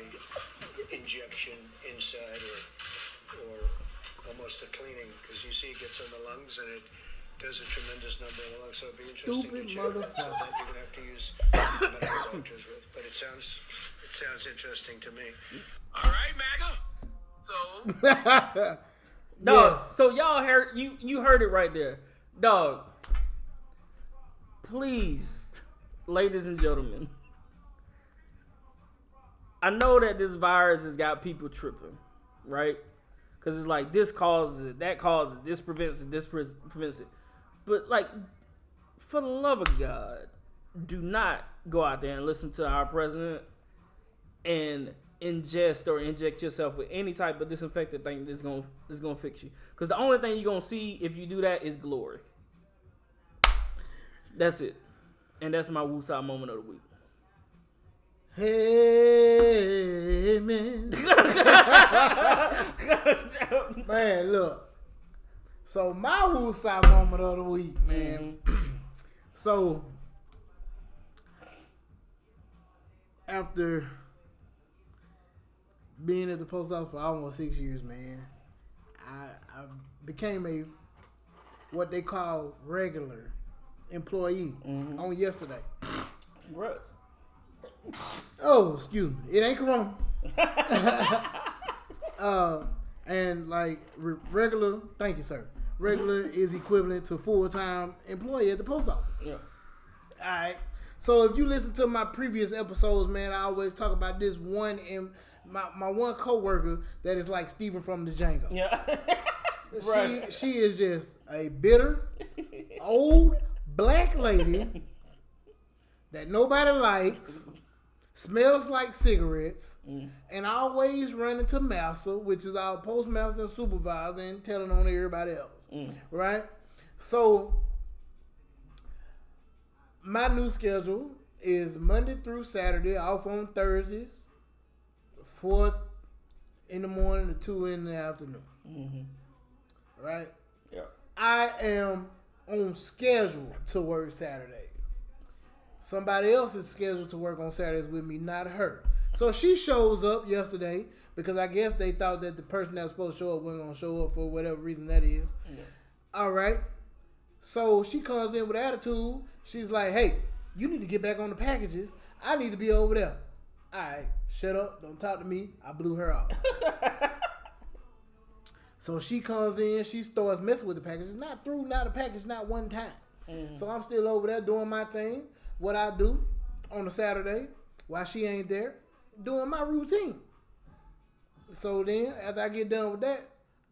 injection inside or or almost a cleaning? Because you see, it gets on the lungs and it does a tremendous number in the lungs. So it'd be interesting Stupid to check that. So motherfucker. that you're gonna have to use medical doctors with. But it sounds it sounds interesting to me. All right, MAGA. So, Dog. Yes. So y'all heard you you heard it right there. Dog. Please, ladies and gentlemen. I know that this virus has got people tripping, right? Cuz it's like this causes it, that causes it, this prevents it, this pre- prevents it. But like for the love of God, do not go out there and listen to our president and ingest or inject yourself with any type of disinfectant thing that's gonna that's gonna fix you. Because the only thing you're gonna see if you do that is glory. That's it, and that's my woosah moment of the week. Hey, man. man, look. So my woosah moment of the week, man. so after being at the post office for almost six years, man, I, I became a what they call regular employee on yesterday. Congrats. Oh, excuse me. It ain't Corona. uh, and like re- regular, thank you, sir. Regular is equivalent to full time employee at the post office. Yeah. All right. So if you listen to my previous episodes, man, I always talk about this one and my, my one coworker that is like Stephen from the Django. Yeah. Right. She she is just a bitter, old black lady that nobody likes, smells like cigarettes, mm. and always running to Massa, which is our postmaster and supervisor, and telling on everybody else. Mm. Right? So my new schedule is Monday through Saturday, off on Thursdays, four in the morning to two in the afternoon. Mm-hmm. Right? yeah. I am on schedule to work Saturdays. Somebody else is scheduled to work on Saturdays with me, not her. So she shows up yesterday because I guess they thought that the person that was supposed to show up wasn't going to show up for whatever reason that is. All right. So she comes in with attitude. She's like, hey, you need to get back on the packages. I need to be over there. All right, shut up. Don't talk to me. I blew her off. So she comes in, she starts messing with the packages. Not through, not a package, not one time. Mm-hmm. So I'm still over there doing my thing, what I do on a Saturday while she ain't there, doing my routine. So then, after I get done with that,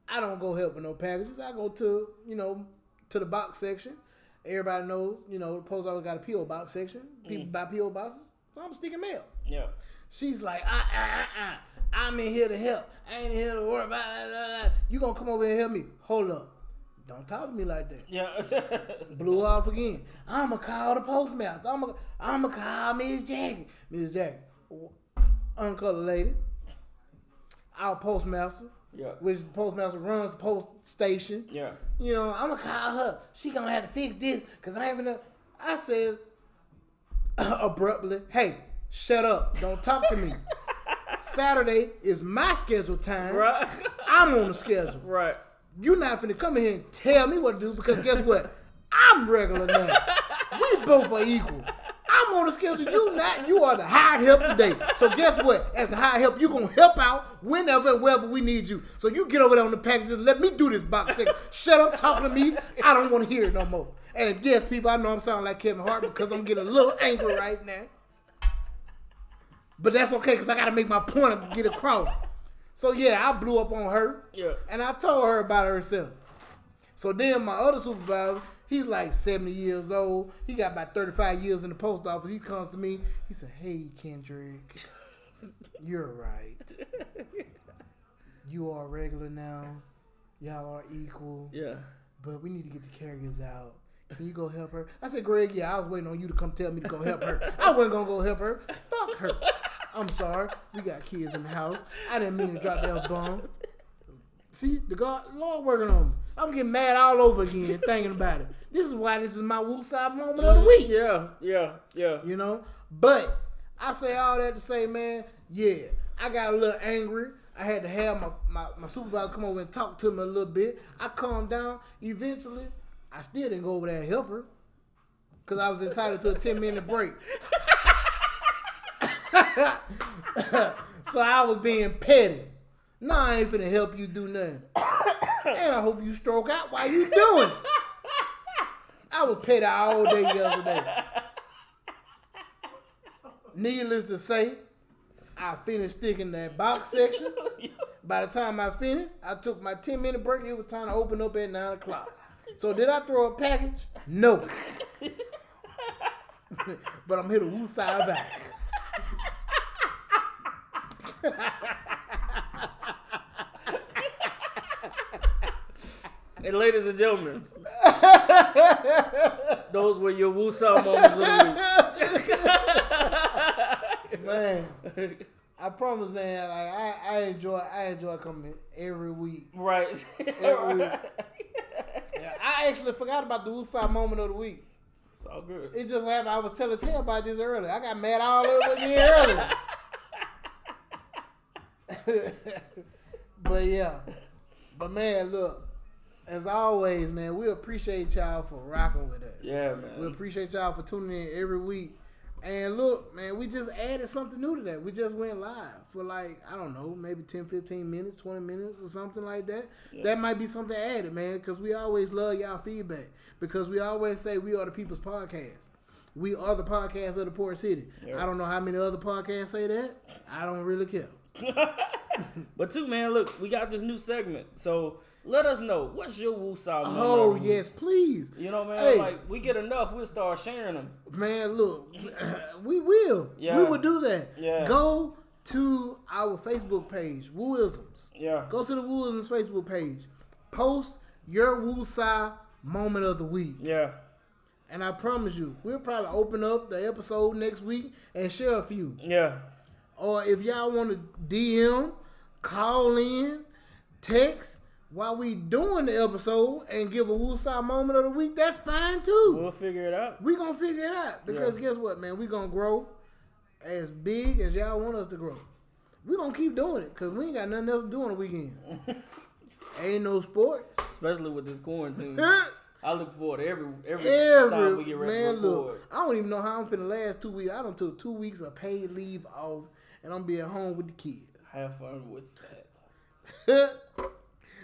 I don't go help with no packages. I go to you know to the box section. Everybody knows you know the post office got a PO box section. People buy PO boxes, so I'm sticking mail. Yeah. She's like, ah, ah, ah, ah. I'm in here to help. I ain't here to worry about. Blah. You gonna come over here and help me? Hold up. Don't talk to me like that. Yeah. Blew off again. I'ma call the postmaster. I'ma I'ma call Miss Jackie. Miss Jackie, uncolor lady, our postmaster, Yeah. which the postmaster runs the post station. yeah. You know, I'ma call her. She gonna have to fix this because I ain't gonna. I said abruptly, "Hey, shut up! Don't talk to me." Saturday is my scheduled time. Right. I'm on the schedule. right. You're not finna come in here and tell me what to do because guess what? I'm regular now. We both are equal. I'm on the schedule. You not. You are the hired help today. So guess what? As the hired help, you gonna help out whenever and wherever we need you. So you get over there on the packages. and Let me do this box. Shut up, talking to me. I don't want to hear it no more. And yes, people, I know I'm sounding like Kevin Hart because I'm getting a little angry right now. But that's okay because I got to make my point and get across. So yeah, I blew up on her. Yeah. And I told her about herself. So then my other supervisor, he's like 70 years old. He got about 35 years in the post office. He comes to me. He said, Hey, Kendrick, you're right. You are regular now. Y'all are equal. Yeah. But we need to get the carriers out. Can you go help her? I said, Greg, yeah, I was waiting on you to come tell me to go help her. I wasn't gonna go help her. Fuck her. I'm sorry. We got kids in the house. I didn't mean to drop that bomb. See, the God, Lord working on me. I'm getting mad all over again thinking about it. This is why this is my woosah moment of the week. Yeah. Yeah. Yeah. You know? But I say all that to say, man, yeah, I got a little angry. I had to have my, my, my supervisor come over and talk to me a little bit. I calmed down. Eventually, I still didn't go over there and help her. Because I was entitled to a 10 minute break. so I was being petty. No, I ain't finna help you do nothing. and I hope you stroke out while you doing it. I was petty all day yesterday. Needless to say, I finished sticking that box section. By the time I finished, I took my 10 minute break. It was time to open up at 9 o'clock. So did I throw a package? No. but I'm here to woo side back. And ladies and gentlemen, those were your woosah moments of the week. Man, I promise, man. Like I, I enjoy, I enjoy coming every week. Right. Every week. Yeah, I actually forgot about the Woosah moment of the week. It's all good. It just happened. I was telling Tay about this earlier. I got mad all over again earlier. but yeah. But man, look. As always, man, we appreciate y'all for rocking with us. Yeah, man. We appreciate y'all for tuning in every week. And look, man, we just added something new to that. We just went live for like, I don't know, maybe 10, 15 minutes, 20 minutes or something like that. That might be something added, man, because we always love y'all feedback. Because we always say we are the people's podcast. We are the podcast of the poor city. Yeah. I don't know how many other podcasts say that. I don't really care. But two, man, look, we got this new segment. So let us know what's your woosah moment. Oh, yes, please. You know, man, Hey. like we get enough, we'll start sharing them. Man, look, we will. Yeah. We will do that. Yeah. Go to our Facebook page, Wooisms. Yeah. Go to the Wooisms Facebook page. Post your Woosah moment of the week. Yeah. And I promise you, we'll probably open up the episode next week and share a few. Yeah. Or if y'all want to DM, call in, text while we doing the episode and give a Woosah moment of the week, that's fine too We'll figure it out. we gonna figure it out because Yeah. guess what, man? We gonna grow as big as y'all want us to grow. We gonna keep doing it because we ain't got nothing else to do on the weekend. ain't no sports. Especially with this quarantine. I look forward to every every, Every time we get ready man, look, I don't even know how I'm finna last two weeks. I don't took two weeks of paid leave off, and I'm be at home with the kids. Have fun with that.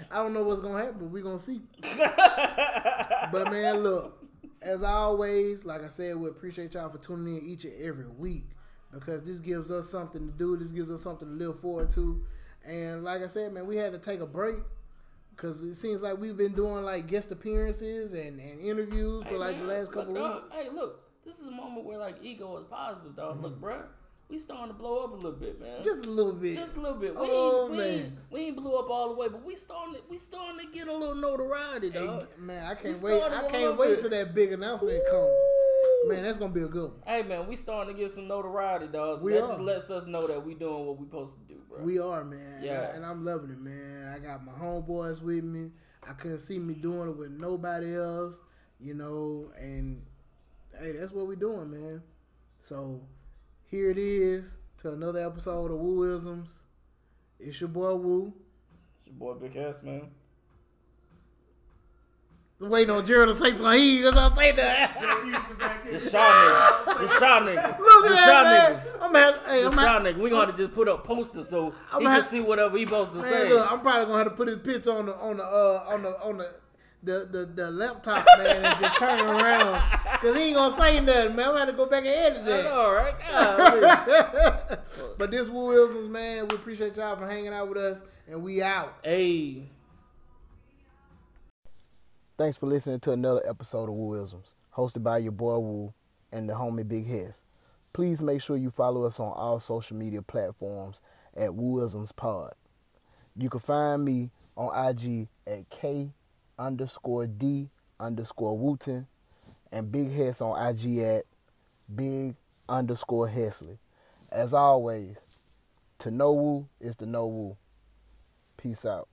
I don't know what's gonna happen. But We gonna see. but man, look, as always, like I said, we appreciate y'all for tuning in each and every week because this gives us something to do. This gives us something to live forward to. And like I said, man, we had to take a break Cause it seems like we've been doing like guest appearances and, and interviews for Hey, like man, the last couple look, of dog, weeks. Hey, look, this is a moment where like ego is positive, dog. Look, mm-hmm. bruh, we starting to blow up a little bit, man. Just a little bit. Just a little bit. We, Oh, ain't, we, ain't, we ain't blew up all the way, but we starting to, we starting to get a little notoriety, Hey, dog. man, I can't wait. I can't wait till that big announcement come. Ooh. Man, that's gonna be a good one. Hey man, we starting to get some notoriety, dog. We that are. just lets us know that we doing what we supposed to do, bro. We are, man. Yeah. And I'm loving it, man. I got my homeboys with me. I couldn't see me doing it with nobody else, you know, and hey, that's what we doing, man. So here it is to another episode of Wooisms. It's your boy Woo. It's your boy Big Hess, man. Waiting on Gerald to say something. He that's what I'm saying that. Houston back here. The Shaw nigga. The Shaw nigga. Look the at Shaw that, nigga. I'm at, hey, The I'm Shaw at, nigga. We gonna just put up posters so I'm he can at- see whatever he supposed to Man, say. look, I'm probably gonna have to put his picture on the on the uh, on the on the the, the, the laptop, man, and just turn around. Cause he ain't gonna say nothing, man. I'm gonna go back and edit I that. know, right? Golly. but this Wooisms, man. We appreciate y'all for hanging out with us, and we out. hey. Thanks for listening to another episode of Wooisms, hosted by your boy Woo and the homie Big Hess. Please make sure you follow us on all social media platforms at Wooisms Pod. You can find me on IG at K underscore D underscore Wooten and Big Hess on IG at Big underscore Hesley. As always, to know Woo is to know Woo. Peace out.